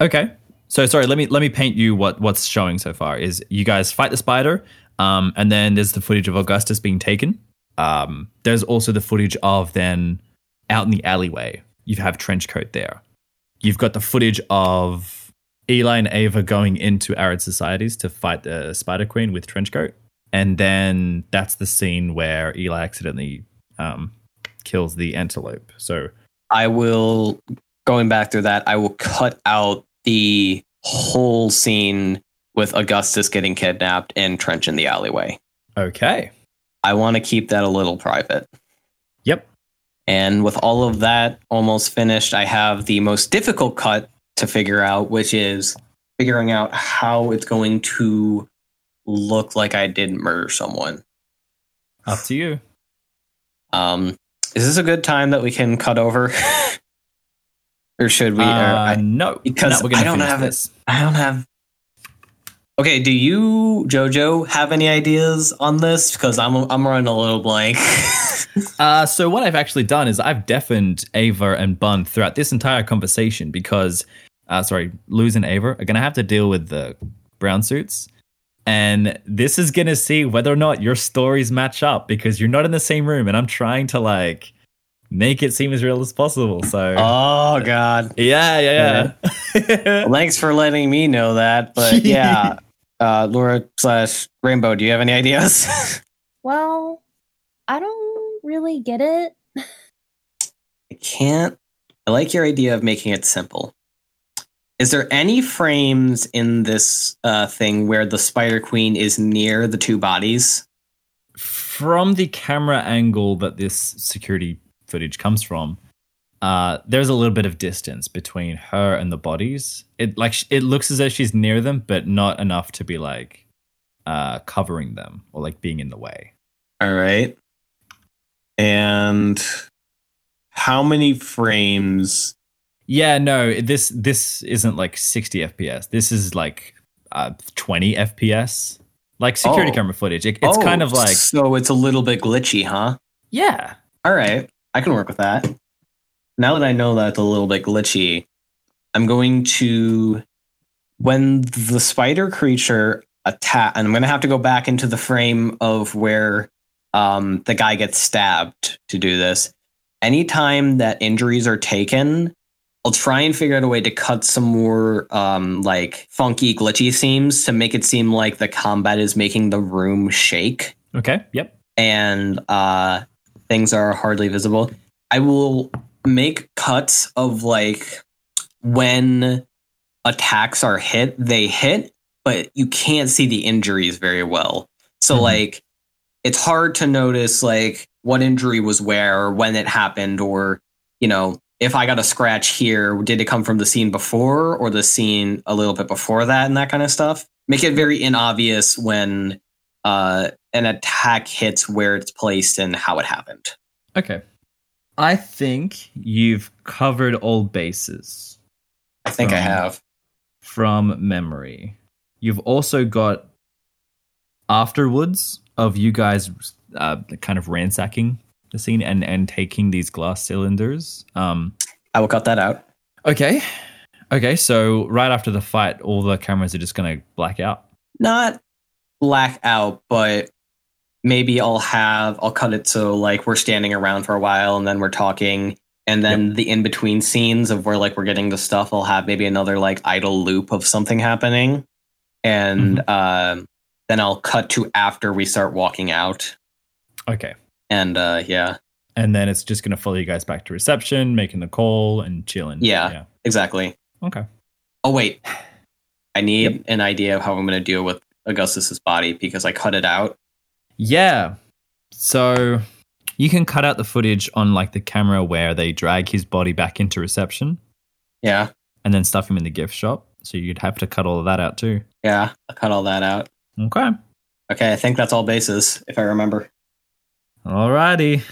Okay. So sorry, let me let me paint you what what's showing so far is you guys fight the spider, um, and then there's the footage of Augustus being taken. Um, there's also the footage of then out in the alleyway. You have trench coat there. You've got the footage of Eli and Ava going into arid societies to fight the Spider Queen with trench coat, and then that's the scene where Eli accidentally um, kills the antelope. So I will going back through that. I will cut out the whole scene with Augustus getting kidnapped and Trench in the alleyway. okay, I want to keep that a little private. yep, And with all of that almost finished, I have the most difficult cut to figure out, which is figuring out how it's going to look like I didn't murder someone. up to you. Um, is this a good time that we can cut over? [laughs] or should we? or Uh, I, no, because no, we're gonna I don't have it. this. I don't have. Okay, do you, Jojo, have any ideas on this? Because I'm I'm running a little blank. [laughs] Uh, so what I've actually done is I've deafened Ava and Bun throughout this entire conversation because, uh, sorry, Luz and Ava are gonna have to deal with the brown suits, and this is gonna see whether or not your stories match up because you're not in the same room, and I'm trying to like make it seem as real as possible. So oh God! [laughs] yeah, yeah, yeah. [laughs] Well, thanks for letting me know that. But [laughs] yeah, uh, Laura slash Rainbow, do you have any ideas? Well, I don't really get it. I can't. I like your idea of making it simple. Is there any frames in this uh, thing where the Spider Queen is near the two bodies? from the camera angle that this security footage comes from, uh, there's a little bit of distance between her and the bodies. It like it looks as though she's near them, but not enough to be like uh, covering them or like being in the way. All right. And how many frames? Yeah, no, this this isn't like 60 FPS. This is like uh, 20 FPS. Like security Oh. camera footage. It, it's kind Oh, of like so it's a little bit glitchy, huh? yeah, All right, I can work with that. Now that I know that it's a little bit glitchy, I'm going to when the spider creature attack, and I'm going to have to go back into the frame of where um, the guy gets stabbed to do this. Anytime that injuries are taken, I'll try and figure out a way to cut some more um, like funky, glitchy seams to make it seem like the combat is making the room shake okay, yep, and uh, things are hardly visible. I will make cuts of like when attacks are hit, they hit, but you can't see the injuries very well. So Mhm. like it's hard to notice like what injury was where or when it happened or you know if I got a scratch here, did it come from the scene before or the scene a little bit before that and that kind of stuff? Make it very inobvious when uh, an attack hits where it's placed and how it happened. okay. I think you've covered all bases. I think I Um, have. from memory. You've also got afterwards of you guys uh, kind of ransacking scene and and taking these glass cylinders. Um, I will cut that out. okay, okay. So right after the fight, all the cameras are just gonna black out. Not black out, but maybe I'll have I'll cut it so like we're standing around for a while and then we're talking. And then the in between scenes of where like we're getting the stuff, I'll have maybe another like idle loop of something happening. And um then I'll cut to after we start walking out. Okay, And uh yeah, and then it's just gonna follow you guys back to reception, making the call and chilling. Yeah. yeah. exactly. Okay. Oh wait, I need an idea of how I'm going to deal with Augustus's body because I cut it out. Yeah. So you can cut out the footage on like the camera where they drag his body back into reception. Yeah, and then stuff him in the gift shop. So you'd have to cut all of that out too. yeah, I cut all that out. Okay. Okay, I think that's all bases if I remember. Alrighty.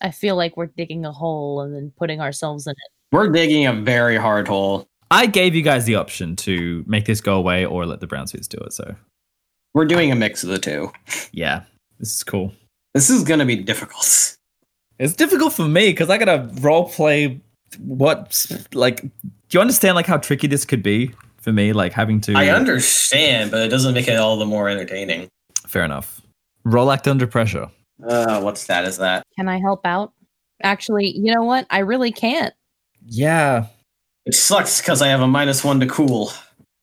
I feel like we're digging a hole and then putting ourselves in it. We're digging a very hard hole. I gave you guys the option to make this go away or let the brown suits do it. So We're doing a mix of the two. yeah, this is cool. This is going to be difficult. It's difficult for me because I gotta role play what like do you understand like how tricky this could be for me? Like having to I understand, but it doesn't make it all the more entertaining. Fair enough. Roll act under pressure. Uh, what stat is that? Can I help out? Actually, you know what? I really can't. Yeah. It sucks because I have a minus one to cool.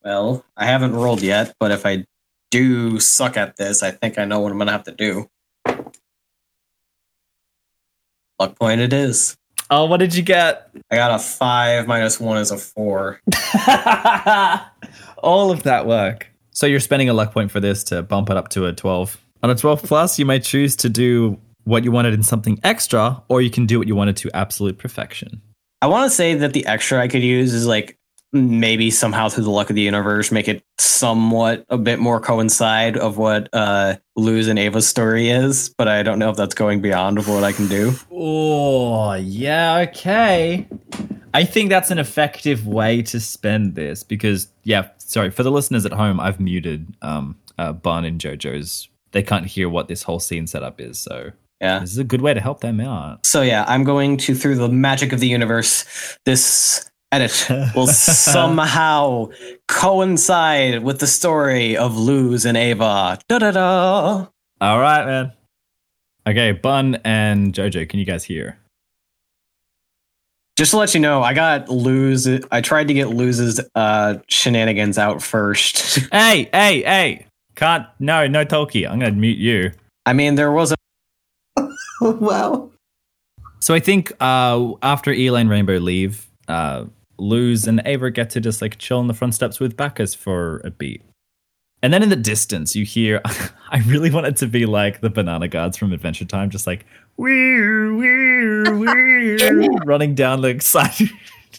Well, I haven't rolled yet, but if I do suck at this, I think I know what I'm gonna have to do. Luck point it is. Oh, what did you get? I got a five minus one is a four. [laughs] All of that work. So you're spending a luck point for this to bump it up to a 12. On a 12 plus, you might choose to do what you wanted in something extra, or you can do what you wanted to absolute perfection. I want to say that the extra I could use is like maybe somehow through the luck of the universe make it somewhat a bit more coincide of what uh Luz and Ava's story is, but I don't know if that's going beyond of what I can do. Oh, yeah, okay. I think that's an effective way to spend this because, yeah, sorry, for the listeners at home, I've muted um, uh, Bun and JoJo's. They can't hear what this whole scene setup is, so Yeah. this is a good way to help them out. So yeah, I'm going to through the magic of the universe, this edit [laughs] will somehow coincide with the story of Luz and Ava. Da da da. All right, man. Okay, Bun and JoJo, can you guys hear? Just to let you know, I got Luz. I tried to get Luz's uh, shenanigans out first. [laughs] Hey, hey, hey! Can't. No, no talkie. I'm gonna mute you. I mean, there was a [laughs] wow. So I think uh, after Eli and Rainbow leave, uh, Luz and Ava get to just like chill on the front steps with Bacchus for a beat. And then in the distance, you hear. [laughs] I really want it to be like the banana guards from Adventure Time, just like weir, weir, weir, running down the side,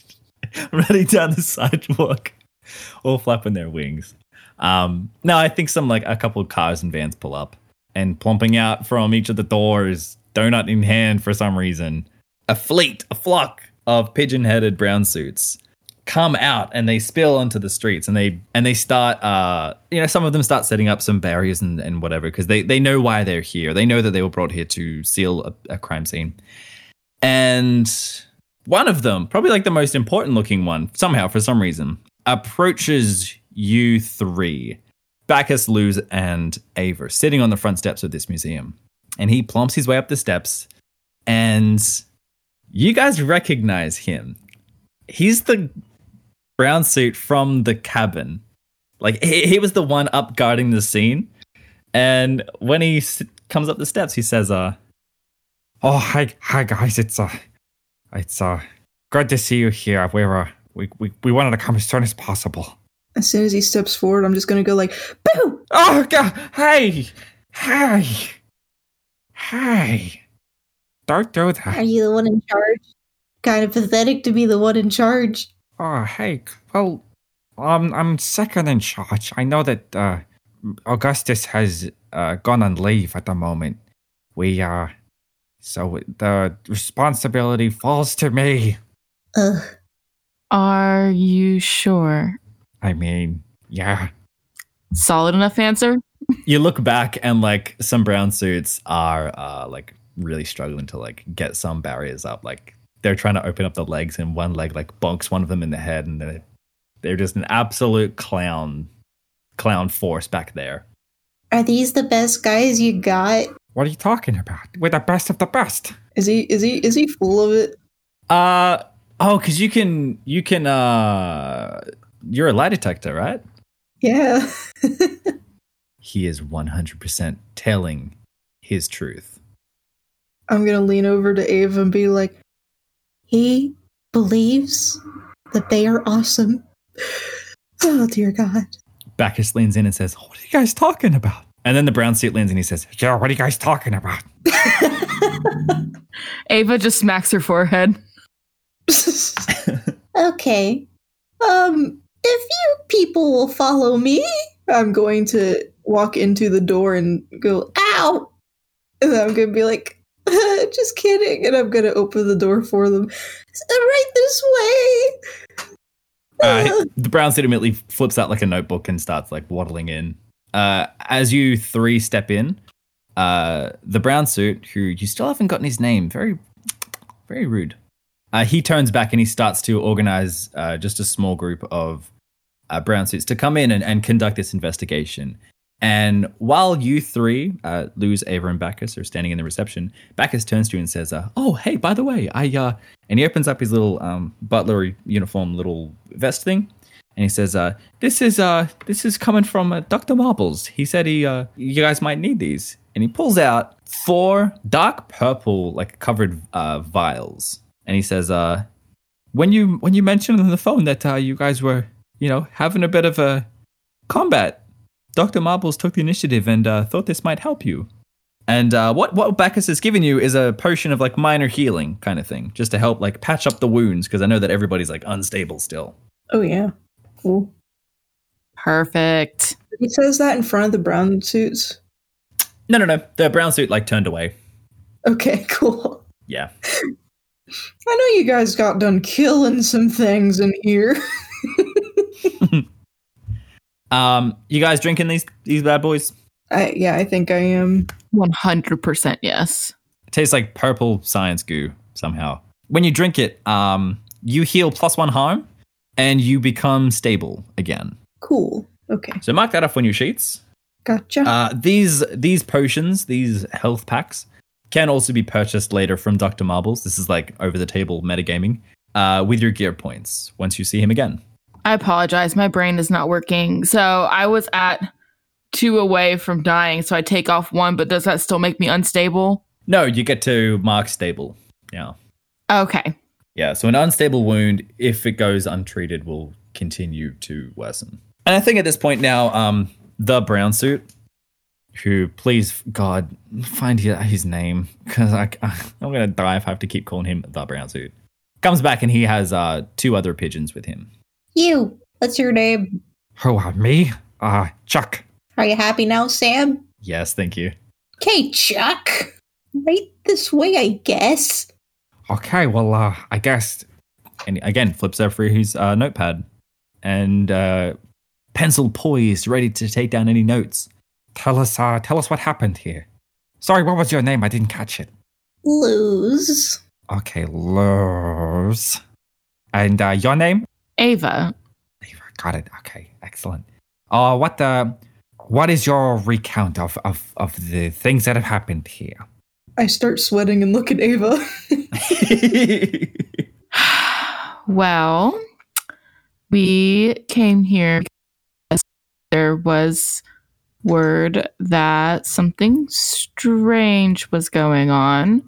[laughs] running down the sidewalk, all flapping their wings. Um, no, I think some like a couple of cars and vans pull up, and plumping out from each of the doors, donut in hand for some reason, a fleet, a flock of pigeon-headed brown suits come out and they spill onto the streets and they and they start uh you know some of them start setting up some barriers and, and whatever because they they know why they're here. They know that they were brought here to seal a, a crime scene. And one of them probably like the most important looking one somehow for some reason approaches you three Bacchus, Luz, and Ava sitting on the front steps of this museum. And he plumps his way up the steps, and you guys recognize him. He's the brown suit from the cabin. Like, he, he was the one up guarding the scene. And when he s- comes up the steps, he says, uh, Oh, hi, hi guys. It's, uh, it's, uh, good to see you here. We're, uh, we, we, we wanted to come as soon as possible. As soon as he steps forward, I'm just gonna go like, boo! Oh God! Hey, hey, hey! Don't do that. Are you the one in charge? Kind of pathetic to be the one in charge. Oh, hey. Well, um, I'm second in charge. I know that uh, Augustus has uh, gone on leave at the moment. We uh, so the responsibility falls to me. Ugh. Are you sure? I mean, yeah. Solid enough answer? you look back and like some brown suits are uh like really struggling to like get some barriers up like they're trying to open up the legs and one leg like bonks one of them in the head and they're, they're just an absolute clown clown force back there Are these the best guys you got? what are you talking about we're the best of the best Is he is he is he full of it? uh oh because you can you can uh you're a lie detector right Yeah. [laughs] he is 100% telling his truth I'm gonna lean over to Ava and be like, He believes that they are awesome. [sighs] Oh dear God. Bacchus leans in and says, What are you guys talking about? And then the brown suit leans in and he says, Yeah, what are you guys talking about? [laughs] [laughs] Ava just smacks her forehead. Okay. Um, if you people will follow me, I'm going to walk into the door and go, ow! And I'm gonna be like, [laughs] just kidding. And I'm gonna open the door for them. right this way. Uh, the brown suit immediately flips out like a notebook and starts like waddling in. Uh, as you three step in, uh, the brown suit, who you still haven't gotten his name, very, very rude. Uh, he turns back and he starts to organize uh, just a small group of uh, brown suits to come in and, and conduct this investigation. And while you three, uh, Luz, Ava, and Bacchus, are standing in the reception, Bacchus turns to you and says, uh, "Oh, hey, by the way, I," uh, and he opens up his little um, butler uniform, little vest thing, and he says, uh, "This is this is coming from Doctor Marbles. He said he, you guys might need these." And he pulls out four dark purple, like covered vials, and he says, uh, "When you when you mentioned on the phone that uh, you guys were, you know, having a bit of a combat." Dr. Marbles took the initiative and uh, thought this might help you. And uh, what what Bacchus has given you is a potion of like minor healing kind of thing, just to help like patch up the wounds because I know that everybody's like unstable still. Oh yeah, cool. Perfect. He says that in front of the brown suits. No, no, no. The brown suit like turned away. Okay, [laughs] cool. Yeah. I know you guys got done killing some things in here. [laughs] Um, you guys drinking these these bad boys? I yeah, I think I am. 100% yes. It tastes like purple science goo somehow. When you drink it, um, you heal plus one harm, and you become stable again. Cool. Okay, So mark that off on your sheets. gotcha. Uh, these these potions, these health packs, can also be purchased later from Doctor Marbles. This is like over the table metagaming uh, with your gear points once you see him again. I apologize. My brain is not working. So I was at two away from dying. So I take off one, but does that still make me unstable? No, you get to mark stable. Yeah, Okay. yeah. So an unstable wound, if it goes untreated, will continue to worsen. And I think at this point now, um, the brown suit, who please God find his name because I, I'm gonna die if I have to keep calling him the brown suit. Comes back and he has uh, two other pigeons with him. You, what's your name? Who are me? Uh, Chuck. Are you happy now, Sam? Yes, thank you. Okay, Chuck. Right this way, I guess. Okay, well, uh, I guess. And again, flips over his uh, notepad and uh, pencil poised, ready to take down any notes. Tell us, uh, tell us what happened here. Sorry, what was your name? I didn't catch it. Luz. Okay, Lurs. And uh, your name? Ava. Ava. Got it. Okay, excellent. Uh, what the? What is your recount of, of, of the things that have happened here? I start sweating and look at Ava. [laughs] [sighs] Well, we came here because there was word that something strange was going on.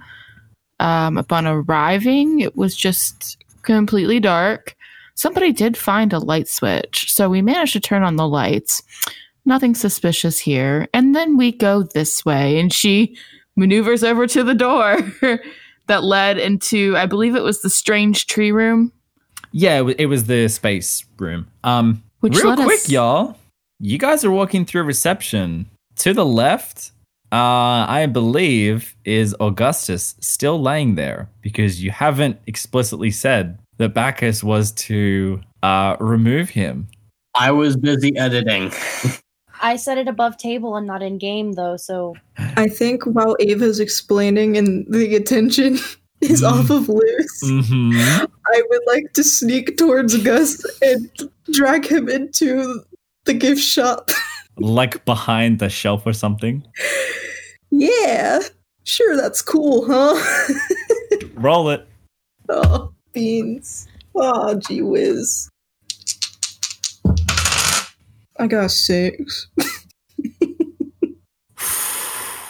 Um, upon arriving, it was just completely dark. Somebody did find a light switch, so we managed to turn on the lights. Nothing suspicious here. And then we go this way, and she maneuvers over to the door [laughs] that led into, I believe it was the strange tree room. Yeah, it was the space room. Um, Which real quick, us- y'all. You guys are walking through reception. To the left, uh, I believe, is Augustus still laying there because you haven't explicitly said that Bacchus was to uh, remove him. I was busy editing. [laughs] I set it above table and not in game though, so I think while Ava's explaining and the attention [laughs] is off of Luz, Mm-hmm. I would like to sneak towards Gus and drag him into the gift shop. like behind the shelf or something. yeah, sure, that's cool, huh? [laughs] Roll it. oh, beans. Oh, gee whiz. I got six. [laughs]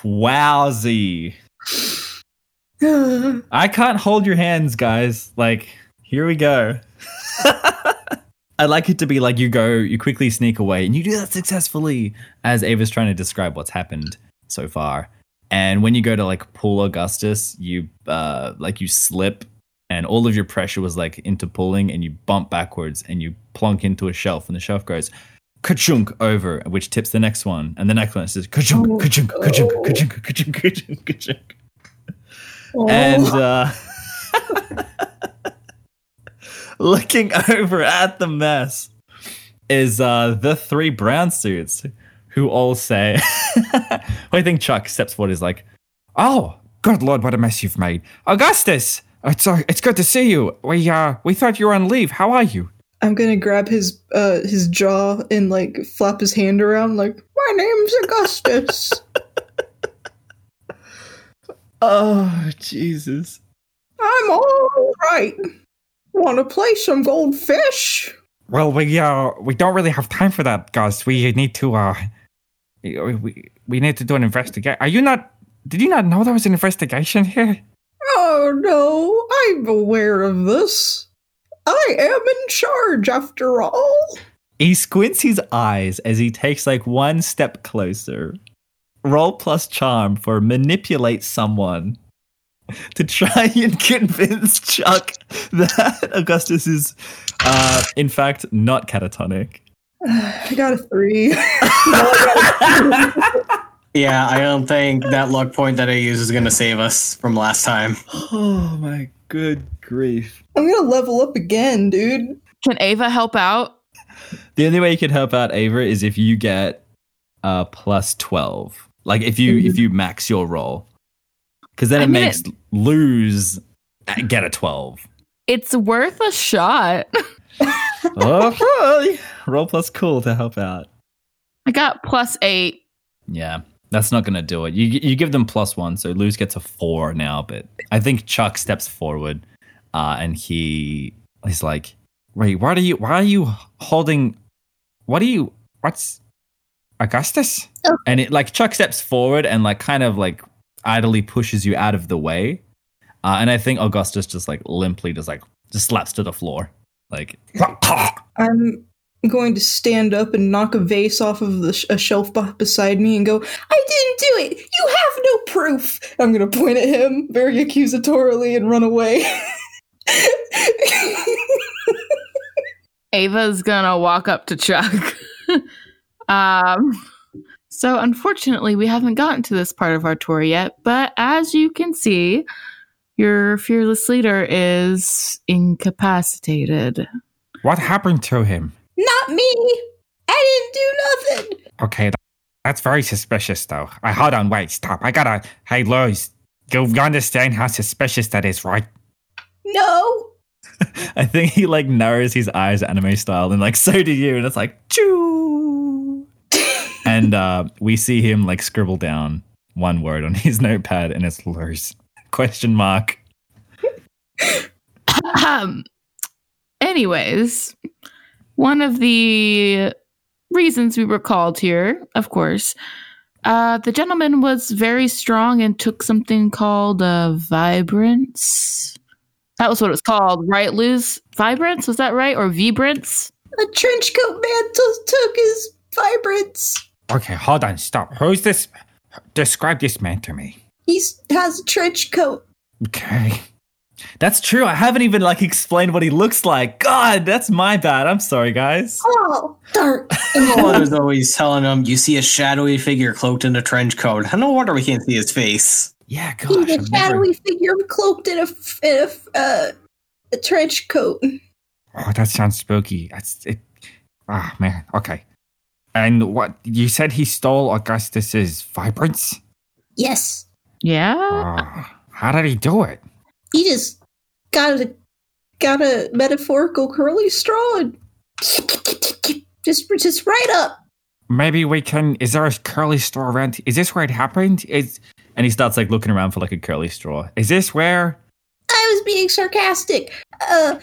Wowsy. [sighs] I can't hold your hands, guys. Like, here we go. [laughs] I'd like it to be like you go, you quickly sneak away, and you do that successfully as Ava's trying to describe what's happened so far. And when you go to like pull Augustus, you uh like you slip and all of your pressure was like into pulling and you bump backwards and you plunk into a shelf and the shelf goes ka-chunk over, which tips the next one. And the next one says ka-chunk, Oh, ka-chunk, ka-chunk, ka-chunk, ka-chunk, ka-chunk, ka-chunk. Oh. And uh, [laughs] looking [laughs] over at the mess is uh, the three brown suits who all say, [laughs] I think Chuck steps forward is like, Oh, good lord, what a mess you've made. Augustus, it's, uh, it's good to see you. We, uh, we thought you were on leave. How are you? I'm gonna grab his uh his jaw and like flap his hand around like My name's Augustus. [laughs] Oh, Jesus. I'm all right. Want to play some goldfish? Well, we uh we don't really have time for that, Gus. We need to uh we we, we need to do an investigation. Are you not? Did you not know there was an investigation here? Oh no, I'm aware of this. I am in charge after all. He squints his eyes as he takes like one step closer. Roll plus charm for manipulate someone [laughs] to try and convince Chuck that Augustus is, uh, in fact, not catatonic. [sighs] I got a three. [laughs] Yeah, I don't think that luck point that I use is going to save us from last time. Oh my good grief. I'm gonna level up again, dude. Can Ava help out? The only way you can help out Ava is if you get uh plus 12. Like if you if you max your roll. Cuz then I it mean, makes Luz uh, get a 12. It's worth a shot. [laughs] oh, roll plus cool to help out. I got plus eight. Yeah, that's not going to do it. You you give them plus one, so Luz gets a four now. But I think Chuck steps forward, uh, and he he's like, "Wait, why are you why are you holding? What are you? What's Augustus?" Oh. And it like Chuck steps forward and like kind of like idly pushes you out of the way, uh, and I think Augustus just like limply just like just slaps to the floor, like [laughs] I'm going to stand up and knock a vase off of the sh- a shelf b- beside me and go, I didn't do it! You have no proof! I'm going to point at him very accusatorily and run away. [laughs] Ava's gonna walk up to Chuck. [laughs] um, so unfortunately, we haven't gotten to this part of our tour yet. But as you can see, your fearless leader is incapacitated. What happened to him? Not me. I didn't do nothing. Okay, that's very suspicious, though. I hold on, wait, stop. I gotta. Hey, Lois, you you understand how suspicious that is, right? No. [laughs] I think he like narrows his eyes anime style and like so do you and it's like choo and uh we see him like scribble down one word on [laughs] his notepad and it's lurs question mark um, anyways, one of the reasons we were called here, of course, uh, the gentleman was very strong and took something called uh, vibrance. That was what it was called, right? Lose vibrance, was that right? Or vibrance? A trench coat man t- took his vibrance. Okay, hold on, stop. Who's this? Describe this man to me. He has a trench coat. Okay. that's true i haven't even like explained what he looks like god that's my bad i'm sorry guys Oh, dark. I was always telling him, you see a shadowy figure cloaked in a trench coat. [laughs] No wonder we can't see his face. yeah He's gosh a I've never- shadowy figure cloaked in a, f- in a, f- uh, a trench coat. Oh, that sounds spooky. That's it. Ah, man. Okay. And what you said he stole Augustus's vibrance? Yes. Yeah. Oh, how did he do it? He just got a got a metaphorical curly straw and just just right up. Maybe we can. Is there a curly straw around? Is this where it happened? Is and he starts like looking around for like a curly straw is this where? I was being sarcastic. Uh,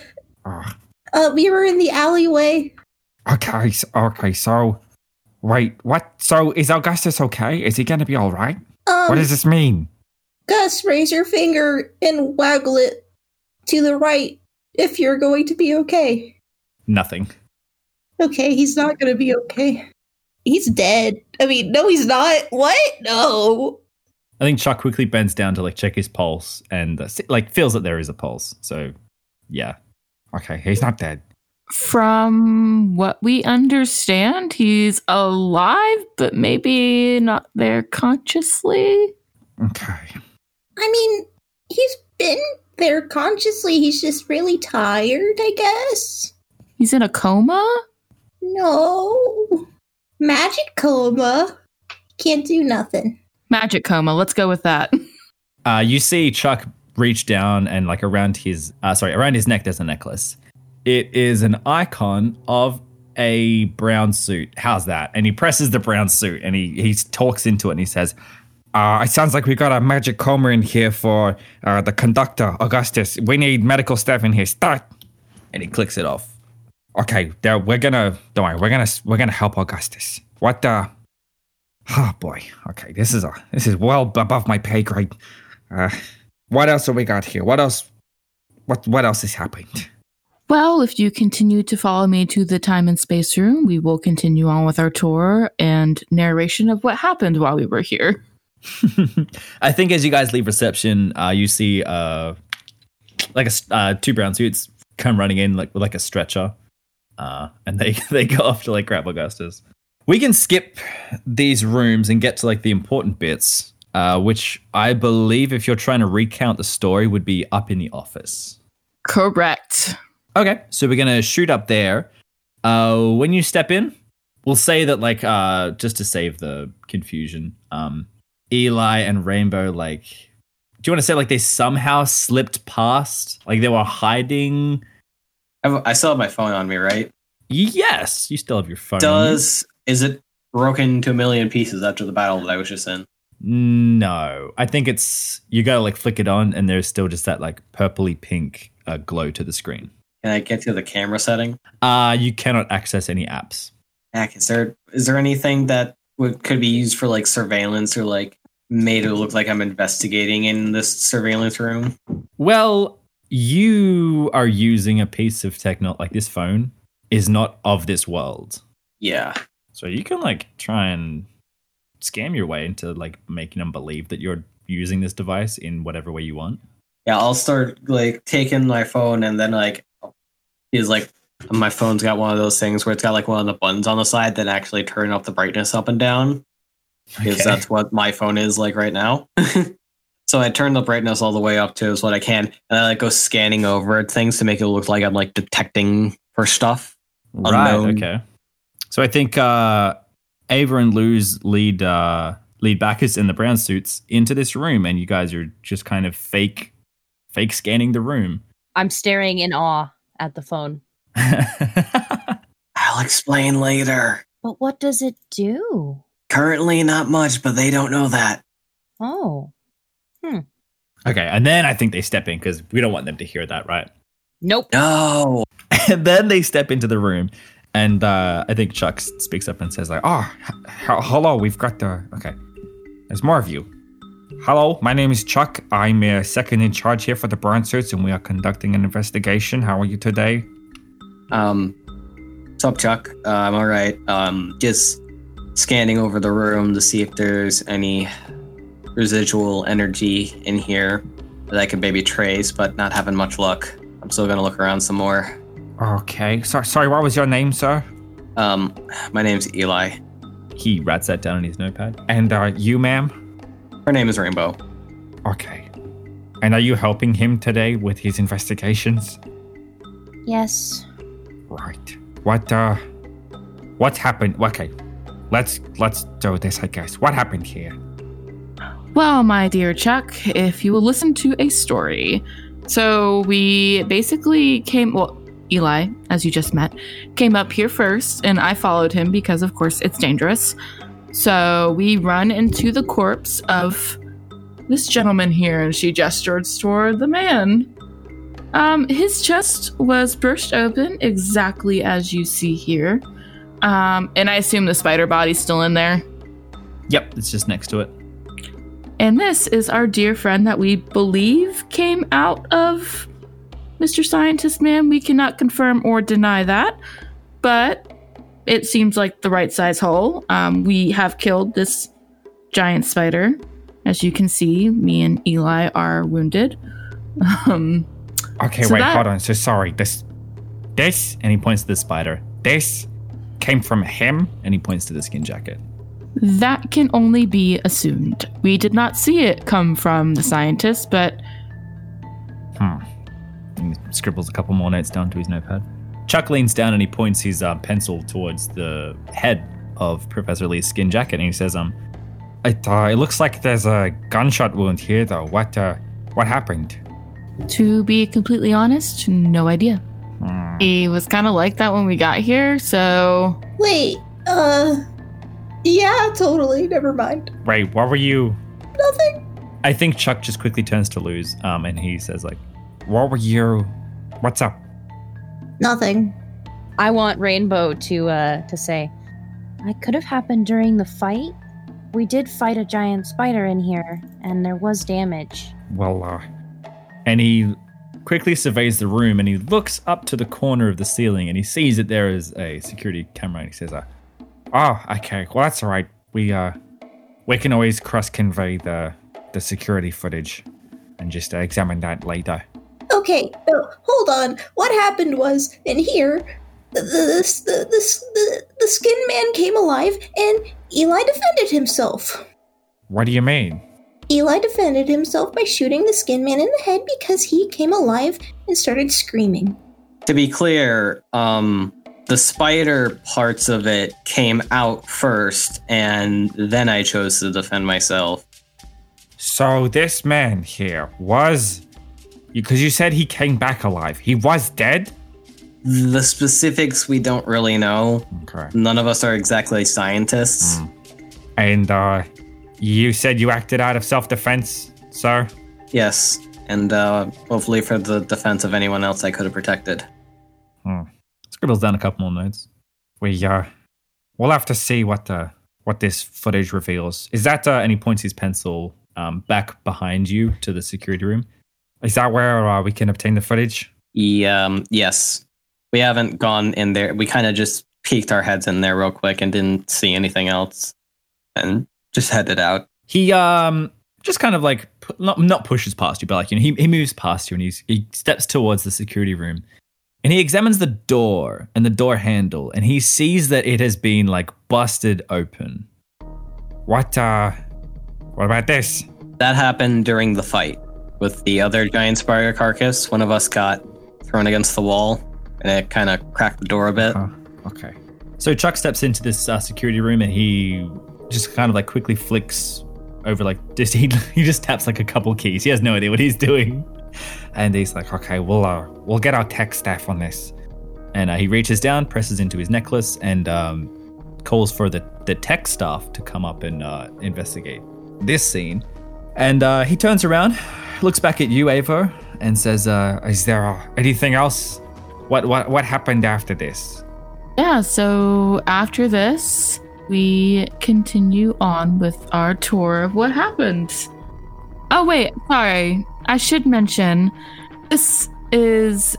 Oh, uh, we were in the alleyway. okay. Okay. So, wait. What? So is Augustus okay? Is he gonna be all right? Um, what does this mean? Gus, raise your finger and waggle it to the right if you're going to be okay. nothing Okay, he's not going to be okay. He's dead. I mean, no, he's not. What? No. i think chuck quickly bends down to like check his pulse and uh, like feels that there is a pulse so yeah Okay, he's not dead. From what we understand, he's alive, but maybe not there consciously. Okay. I mean, he's been there consciously. He's just really tired, I guess. He's in a coma? No. Magic coma. Can't do nothing. Magic coma. Let's go with that. [laughs] Uh, you see Chuck reach down and like around his uh, sorry around his neck there's a necklace. It is an icon of a brown suit. How's that? And he presses the brown suit and he he talks into it and he says, Uh, it sounds like we got a magic coma in here for uh, the conductor, Augustus. We need medical staff in here. Start. and he clicks it off. Okay, there, we're gonna don't worry, we're gonna we're gonna help Augustus. What uh Oh boy. Okay, this is a this is well above my pay grade. Uh what else have we got here? What else what what else has happened? Well, if you continue to follow me to the time and space room, we will continue on with our tour and narration of what happened while we were here. [laughs] [laughs] I think as you guys leave reception, uh, you see uh, like a uh, two brown suits come running in like with like a stretcher, uh, and they [laughs] they go off to like grab Augustus. We can skip these rooms and get to like the important bits, uh, which I believe if you're trying to recount the story would be up in the office. Correct. Okay, so we're gonna shoot up there. Uh, when you step in, we'll say that like uh, just to save the confusion, um, Eli and Rainbow like, do you want to say like they somehow slipped past, like they were hiding? I still have my phone on me, right? Yes, you still have your phone. Does is it broken to a million pieces after the battle that I was just in? No, I think it's you gotta like flick it on, and there's still just that like purpley pink uh, glow to the screen. Can I get to the camera setting? Uh, you cannot access any apps. Heck, is there is there anything that would could be used for like surveillance or like made it look like I'm investigating in this surveillance room? Well, you are using a piece of techno like this phone is not of this world. Yeah. So you can like try and scam your way into like making them believe that you're using this device in whatever way you want. Yeah, I'll start like taking my phone and then like is like my phone's got one of those things where it's got like one of the buttons on the side that actually turn up the brightness up and down. Because Okay. that's what my phone is like right now. [laughs] so I turn the brightness all the way up to as what I can, and I like go scanning over things to make it look like I'm like detecting for stuff. Right. unknown. Okay. So I think uh Ava and Luz lead uh lead backers in the brown suits into this room and you guys are just kind of fake fake scanning the room. I'm staring in awe at the phone. [laughs] I'll explain later. But what does it do? Currently, not much, but they don't know that. Oh. Hmm. okay, and then I think they step in because we don't want them to hear that, right? Nope. No. [laughs] and then they step into the room and uh, i think chuck speaks up and says like Oh, h- h- hello. We've got the okay. There's more of you. Hello, my name is Chuck. I'm uh, second in charge here for the Brown Suits, and we are conducting an investigation. How are you today? Um, what's up, Chuck? Uh, I'm all right. Um, just scanning over the room to see if there's any residual energy in here that I could maybe trace, but not having much luck. I'm still gonna look around some more. Okay. So, sorry, what was your name, sir? Um, my name's Eli. he writes that down on his notepad And uh, you, ma'am? Her name is Rainbow. Okay. And are you helping him today with his investigations? Yes. Right. What uh what happened? Okay. Let's let's do this, I guess. What happened here? Well, my dear Chuck, if you will listen to a story. So we basically came, well, Eli, as you just met, came up here first, and I followed him because, of course, it's dangerous. So we run into the corpse of this gentleman here, and she gestured toward the man. Um, his chest was burst open exactly as you see here. Um, and I assume the spider body's still in there. yep it's just next to it And this is our dear friend that we believe came out of Mr. Scientist Man. We cannot confirm or deny that, but it seems like the right size hole. Um, we have killed this giant spider. As you can see, me and Eli are wounded. Um, Okay, So wait, that- hold on. So sorry. This this and he points to the spider this came from him? and he points to the skin jacket that can only be assumed. We did not see it come from the scientist, but Hmm. he scribbles a couple more notes down to his notepad chuck leans down and he points his uh, pencil towards the head of professor lee's skin jacket and he says um It uh, it looks like there's a gunshot wound here though. What uh what happened? to be completely honest, no idea. Hmm. He was kind of like that when we got here, so Wait, uh, Yeah, totally. Never mind. Wait, what were you? Nothing. I think Chuck just quickly turns to Luz, um, and he says like, What were you? What's up? Nothing. I want Rainbow to uh to say, "It could have happened during the fight. We did fight a giant spider in here, and there was damage." Well, uh, and he quickly surveys the room, and he looks up to the corner of the ceiling, and he sees that there is a security camera, and he says, uh, oh, okay. Well, that's all right. We uh, we can always cross convey the the security footage and just uh, examine that later. Okay, so hold on. What happened was in here, the the the the, the, the skin man came alive, and Eli defended himself. What do you mean? Eli defended himself by shooting the skin man in the head because he came alive and started screaming. To be clear, um, the spider parts of it came out first, and then I chose to defend myself. So this man here was, because you said he came back alive. He was dead. The specifics we don't really know. Okay. None of us are exactly scientists. And uh, you said you acted out of self-defense, sir. Yes, and uh, hopefully for the defense of anyone else I could have protected. scribbles down a couple more notes. We uh, we'll have to see what the what this footage reveals. Is that, uh, and he points his pencil um, back behind you to the security room. Is that where uh, we can obtain the footage? Yeah, um, yes. We haven't gone in there. We kind of just peeked our heads in there real quick and didn't see anything else, and just headed out. He um just kind of like not not pushes past you, but like you know he he moves past you and he's he steps towards the security room, and he examines the door and the door handle, and he sees that it has been like busted open. What uh, what about this? That happened during the fight with the other giant spider carcass. One of us got thrown against the wall, and it kind of cracked the door a bit. Huh. Okay. So Chuck steps into this uh, security room and he just kind of like quickly flicks over like [laughs] just he, he just taps like a couple keys. He has no idea what he's doing. And he's like, okay, we'll uh, we'll get our tech staff on this. And uh, he reaches down, presses into his necklace, and um, calls for the, the tech staff to come up and uh, investigate this scene. And uh, he turns around, looks back at you, Ava, and says, uh, Is there uh, anything else? What what what happened after this? yeah, so after this, we continue on with our tour of what happened. Oh, wait, sorry. I should mention this is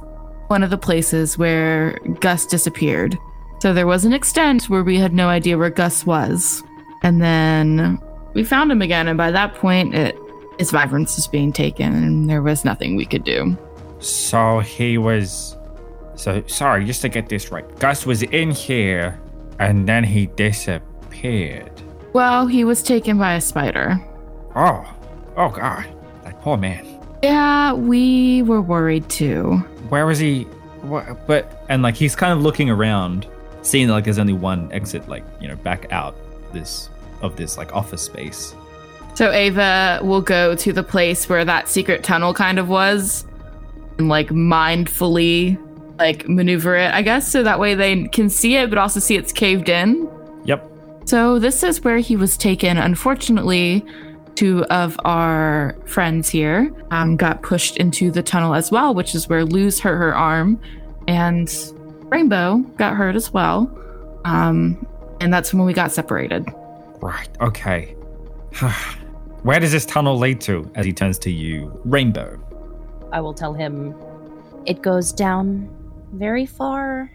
one of the places where Gus disappeared. So there was an extent where we had no idea where Gus was. And then we found him again, and by that point, it, his vibrance was being taken, and there was nothing we could do. So he was. So sorry, just to get this right. Gus was in here, and then he disappeared. Well, he was taken by a spider. Oh, oh God, that poor man. Yeah, we were worried too. Where was he? What? But and like he's kind of looking around, seeing that like there's only one exit, like you know, back out this of this like office space. So Ava will go to the place where that secret tunnel kind of was and like mindfully like maneuver it, I guess, so that way they can see it but also see it's caved in. Yep. So this is where he was taken. Unfortunately, two of our friends here um, got pushed into the tunnel as well, which is where Luz hurt her arm, and Rainbow got hurt as well. Um, and that's when we got separated. right, okay. [sighs] Where does this tunnel lead to? As he turns to you, Rainbow. I will tell him it goes down very far.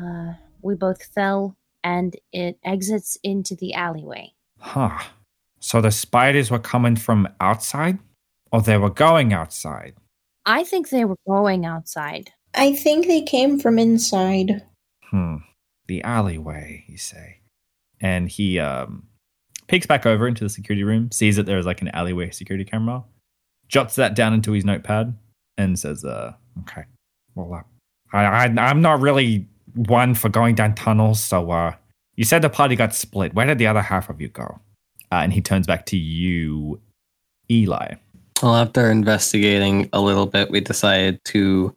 Uh, we both fell, and it exits into the alleyway. Huh. So the spiders were coming from outside, or they were going outside. I think they were going outside. I think they came from inside. Hmm. The alleyway, you say? and he um, peeks back over into the security room, sees that there's like an alleyway security camera, jots that down into his notepad, and says, uh, Okay. Well, uh, I, I I'm not really one for going down tunnels. So, uh, you said the party got split. Where did the other half of you go? uh, and he turns back to you, Eli. Well, after investigating a little bit, we decided to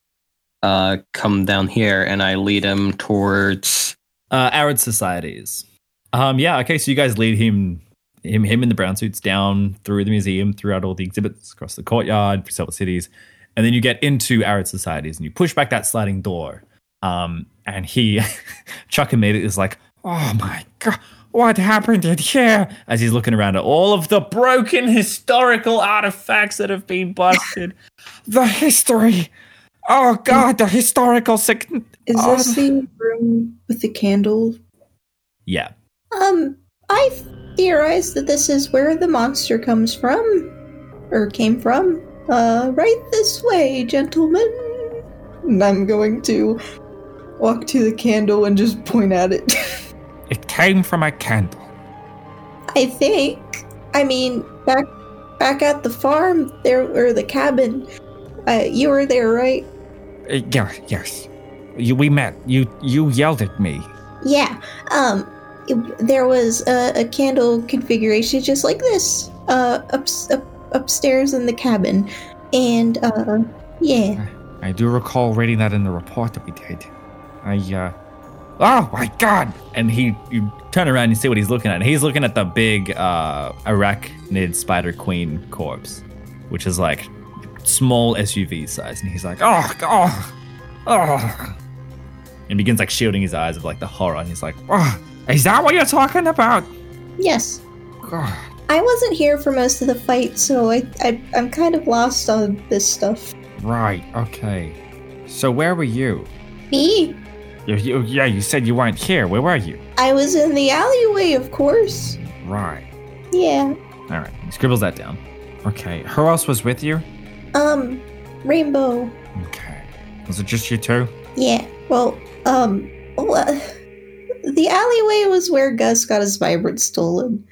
uh, come down here and I lead him towards. Uh, arid societies. Um, yeah. Okay. So you guys lead him, him, him in the brown suits down through the museum, throughout all the exhibits, across the courtyard, through several cities, and then you get into arid societies, and you push back that sliding door. Um, and he, [laughs] Chuck immediately is like, Oh my god, what happened in here? as he's looking around at all of the broken historical artifacts that have been busted. [laughs] The history. Oh god, the historical sick. Is Oh. this the room with the candle? yeah. Um, I theorize that this is where the monster comes from, or came from. Uh, right this way, gentlemen. And I'm going to walk to the candle and just point at it. [laughs] It came from a candle. I think. I mean, back back at the farm there or the cabin. Uh, you were there, right? Uh, yeah, yes. You, we met. You you yelled at me. Yeah. Um, it- there was a, a candle configuration just like this, uh, up, up upstairs in the cabin, and uh, yeah. I do recall reading that in the report that we did. I uh Oh my god! And he, you turn around and see what he's looking at. He's looking at the big uh, arachnid spider queen corpse, which is like small SUV size. And he's like, oh, Oh, oh, oh, and begins like shielding his eyes of like the horror. And he's like, oh. Is that what you're talking about? Yes. God. I wasn't here for most of the fight, so I, I I'm kind of lost on this stuff. Right, okay. So where were you? Me? You, you? Yeah, you said you weren't here. Where were you? I was in the alleyway, of course. Right. Yeah. all right. He scribbles that down. Okay. Who else was with you? Um, Rainbow. Okay. Was it just you two? Yeah. Well, um, well, uh, the alleyway was where Gus got his vibrant stolen.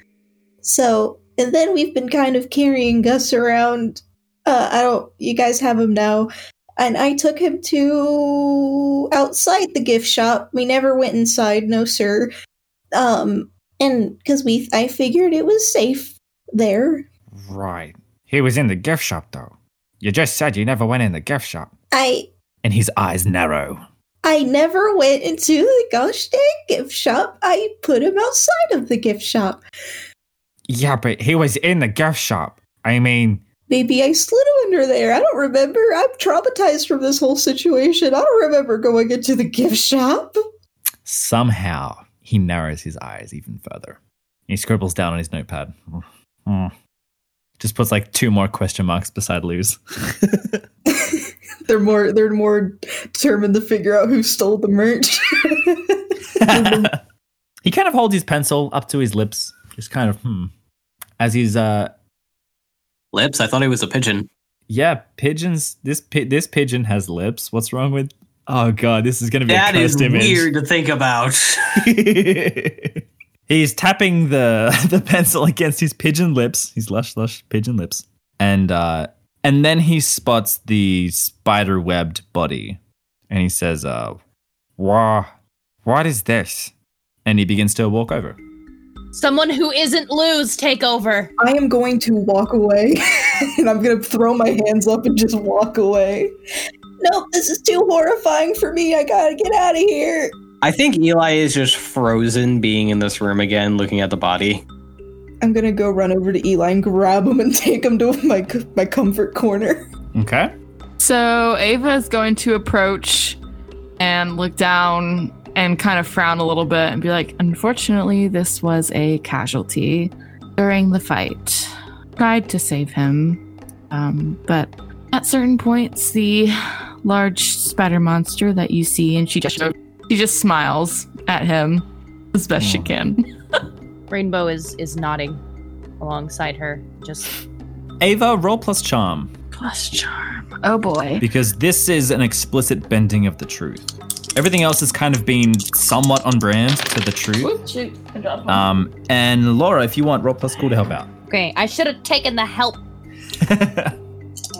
So, and then we've been kind of carrying Gus around. Uh, I don't. You guys have him now. And I took him to outside the gift shop. We never went inside, no sir. Um, and because we, I figured it was safe there. Right. He was in the gift shop, though. You just said you never went in the gift shop. I And his eyes narrow. I never went into the gosh dang gift shop. I put him outside of the gift shop. Yeah, but he was in the gift shop. I mean, Maybe I slid under there. I don't remember. I'm traumatized from this whole situation. I don't remember going into the gift shop. Somehow, he narrows his eyes even further. He scribbles down on his notepad. Hmm. Just puts like two more question marks beside Luz. [laughs] [laughs] they're more they're more determined to figure out who stole the merch. [laughs] he kind of holds his pencil up to his lips, just kind of hmm. As he's uh Lips? I thought he was a pigeon. yeah, pigeons this pi- this pigeon has lips. What's wrong with Oh god, this is gonna be That a is image. weird to think about. [laughs] He's tapping the [laughs] the pencil against his pigeon lips, his lush lush pigeon lips. And uh and then he spots the spider webbed body and he says, uh, wha- what is this? and he begins to walk over. Someone who isn't Luz take over. I am going to walk away [laughs] and I'm gonna throw my hands up and just walk away. Nope, this is too horrifying for me. I gotta get out of here. I think Eli is just frozen being in this room again, looking at the body. I'm gonna go run over to Eli and grab him and take him to my my comfort corner. Okay. So Ava is going to approach and look down and kind of frown a little bit and be like, Unfortunately, this was a casualty during the fight. Tried to save him, um, but at certain points, the large spider monster that you see, and she just she just smiles at him as best she can. Rainbow is is nodding alongside her. Just Ava, roll plus charm. Plus charm. Oh boy. Because this is an explicit bending of the truth. Everything else has kind of been somewhat on brand to the truth. shoot. I dropped one. Um, and Laura, if you want, roll plus cool to help out. okay. I should have taken the help. [laughs]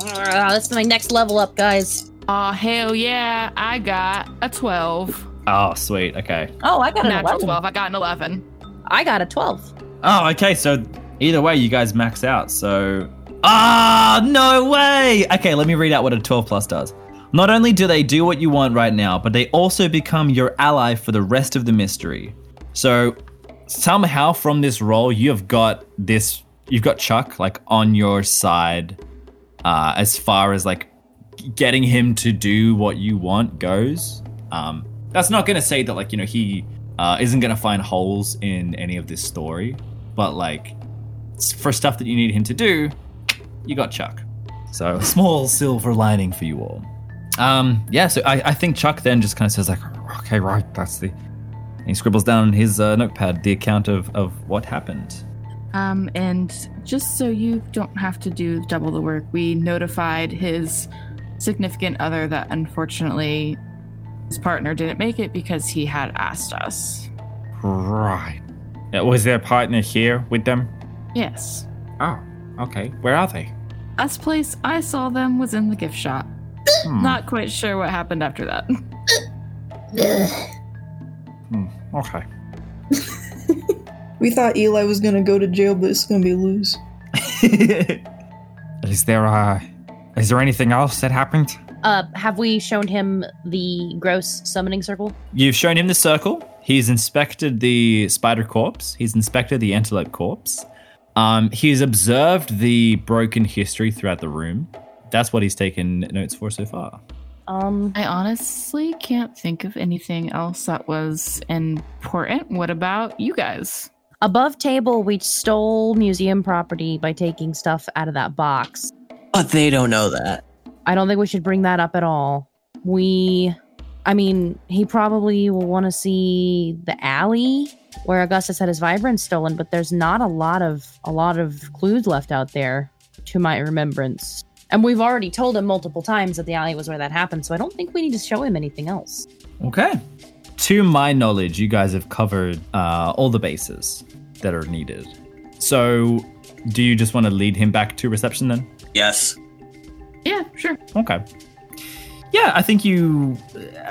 Ah, that's my next level up, guys. Aw, hell yeah. I got a 12. oh, sweet. Okay. Oh, I got an Natural 11. 12. I got an 11. I got a 12. Oh, okay. So either way, you guys max out. So ah, no way. Okay, let me read out what a twelve plus does. Not only do they do what you want right now, but they also become your ally for the rest of the mystery. So somehow from this role, you have got this. You've got Chuck like on your side, uh, as far as like getting him to do what you want goes. Um, that's not going to say that like you know he uh, isn't going to find holes in any of this story, but like for stuff that you need him to do, you got Chuck. So a [laughs] small silver lining for you all. Um, yeah, so I, I think Chuck then just kind of says like, okay, right, that's the. and he scribbles down on his uh, notepad the account of of what happened. Um, and just so you don't have to do double the work, we notified his significant other that unfortunately his partner didn't make it because he had asked us. Right. Uh, Was their partner here with them? Yes. Oh, okay. Where are they? Last place I saw them was in the gift shop. Hmm. Not quite sure what happened after that. Ugh. Hmm, Okay. [laughs] We thought Eli was gonna go to jail, but it's gonna be Luz. [laughs] Is there uh is there anything else that happened? Uh, have we shown him the gross summoning circle? You've shown him the circle. He's inspected the spider corpse. He's inspected the antelope corpse. Um, he's observed the broken history throughout the room. That's what he's taken notes for so far. Um, I honestly can't think of anything else that was important. What about you guys? above table, we stole museum property by taking stuff out of that box. But they don't know that. I don't think we should bring that up at all. We, I mean, he probably will want to see the alley where Augustus had his vibrance stolen, but there's not a lot of a lot of clues left out there to my remembrance. And we've already told him multiple times that the alley was where that happened, so I don't think we need to show him anything else. Okay. To my knowledge, you guys have covered uh, all the bases that are needed. So, do you just want to lead him back to reception then? Yes. Yeah, sure. Okay. Yeah, I think you,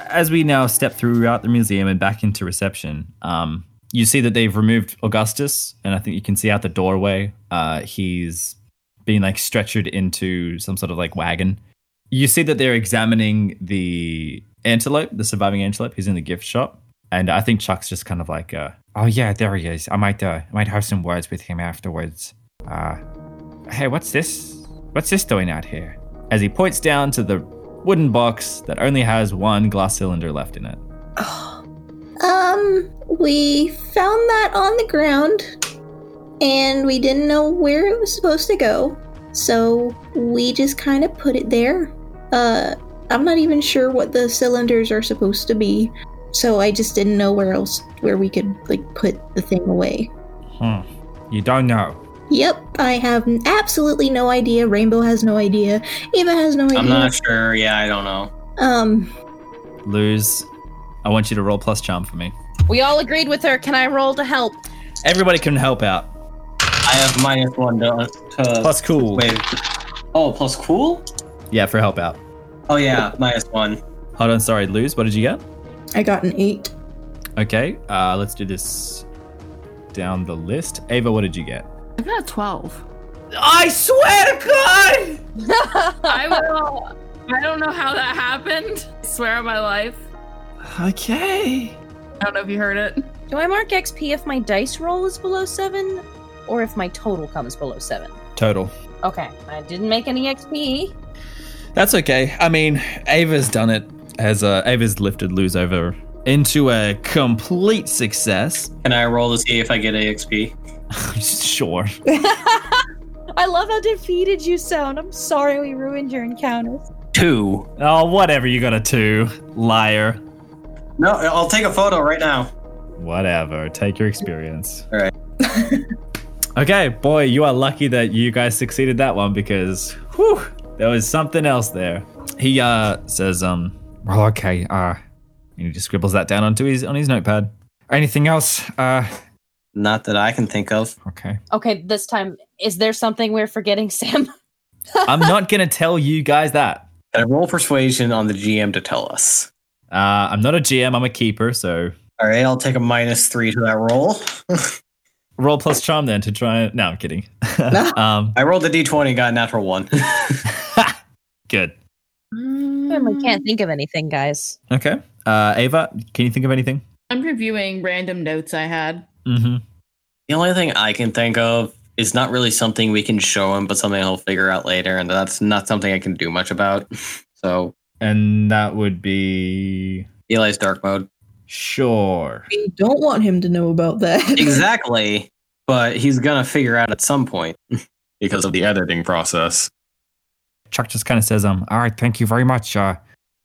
as we now step throughout the museum and back into reception, um, you see that they've removed Augustus, and I think you can see out the doorway, uh, he's being like stretchered into some sort of like wagon. You see that they're examining the antelope, the surviving antelope. He's in the gift shop, and I think Chuck's just kind of like, uh, Oh yeah, there he is. I might uh I might have some words with him afterwards. Uh Hey, what's this? What's this doing out here? As he points down to the wooden box that only has one glass cylinder left in it. [sighs] Um, we found that on the ground, and we didn't know where it was supposed to go, so we just kind of put it there. Uh, I'm not even sure what the cylinders are supposed to be, so I just didn't know where else where we could like put the thing away. Hmm. You don't know. Yep, I have absolutely no idea. Rainbow has no idea. Eva has no idea. I'm not sure. Yeah, I don't know. Um, Luz, I want you to roll plus charm for me. We all agreed with her. Can I roll to help? Everybody can help out. I have minus one to. to Plus cool. Wait. Oh, plus cool? Yeah, for help out. Oh, yeah, minus one. Hold on, sorry, Luz. What did you get? I got an eight. Okay, uh, let's do this down the list. Ava, what did you get? I got a 12. I swear to God! [laughs] I will. I don't know how that happened. I swear on my life. Okay. I don't know if you heard it. Do I mark XP if my dice roll is below seven, or if my total comes below seven? Total. Okay, I didn't make any XP. That's okay. I mean, Ava's done it. As uh, Ava's lifted Luz over into a complete success. Can I roll to see if I get AXP? [laughs] sure. [laughs] I love how defeated you sound. I'm sorry we ruined your encounters. Two. Oh, whatever. You got a two, liar. No, I'll take a photo right now. Whatever. Take your experience. [laughs] All right. okay, boy, you are lucky that you guys succeeded that one because whew, there was something else there. He uh says, um, Well, okay. Uh and he just scribbles that down onto his on his notepad. anything else? Uh Not that I can think of. okay. Okay, this time, is there something we're forgetting, Sam? [laughs] I'm not gonna tell you guys that. Can I roll persuasion on the GM to tell us? Uh, I'm not a GM. I'm a keeper. So All right, I'll take a minus three to that roll. [laughs] roll plus charm then to try. No, I'm kidding. [laughs] um, I rolled a d20, got a natural one. good. Mm, genuinely can't think of anything, guys. Okay. Uh, Ava, can you think of anything? I'm reviewing random notes I had. Mm-hmm. The only thing I can think of is not really something we can show him, but something he'll figure out later, and that's not something I can do much about. [laughs] So And that would be Eli's dark mode. sure. We don't want him to know about that. [laughs] Exactly. but he's gonna figure out at some point [laughs] because of the editing process. Chuck just kind of says, um, all right, thank you very much uh,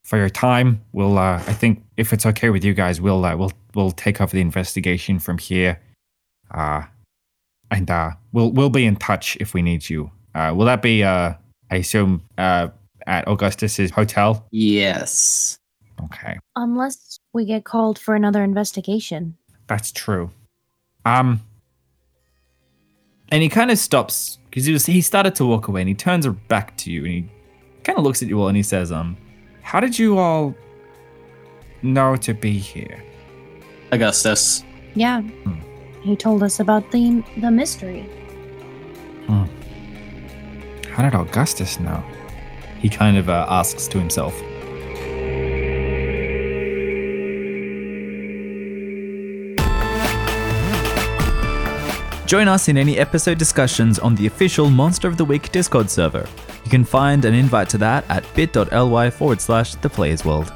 for your time. We'll, uh, I think, if it's okay with you guys, we'll, uh, we'll, we'll take over the investigation from here, uh, and uh, we'll, we'll be in touch if we need you. Uh, will that be, uh, I assume, uh, at Augustus's hotel? Yes. Okay, Unless we get called for another investigation. that's true. Um, And he kind of stops because he was he started to walk away and he turns back to you and he kind of looks at you all and he says, um, how did you all know to be here? Augustus. Yeah. He told us about the the mystery. How did Augustus know? he kind of uh, asks to himself. Join us in any episode discussions on the official Monster of the Week Discord server. You can find an invite to that at bit.ly forward slash the Players World.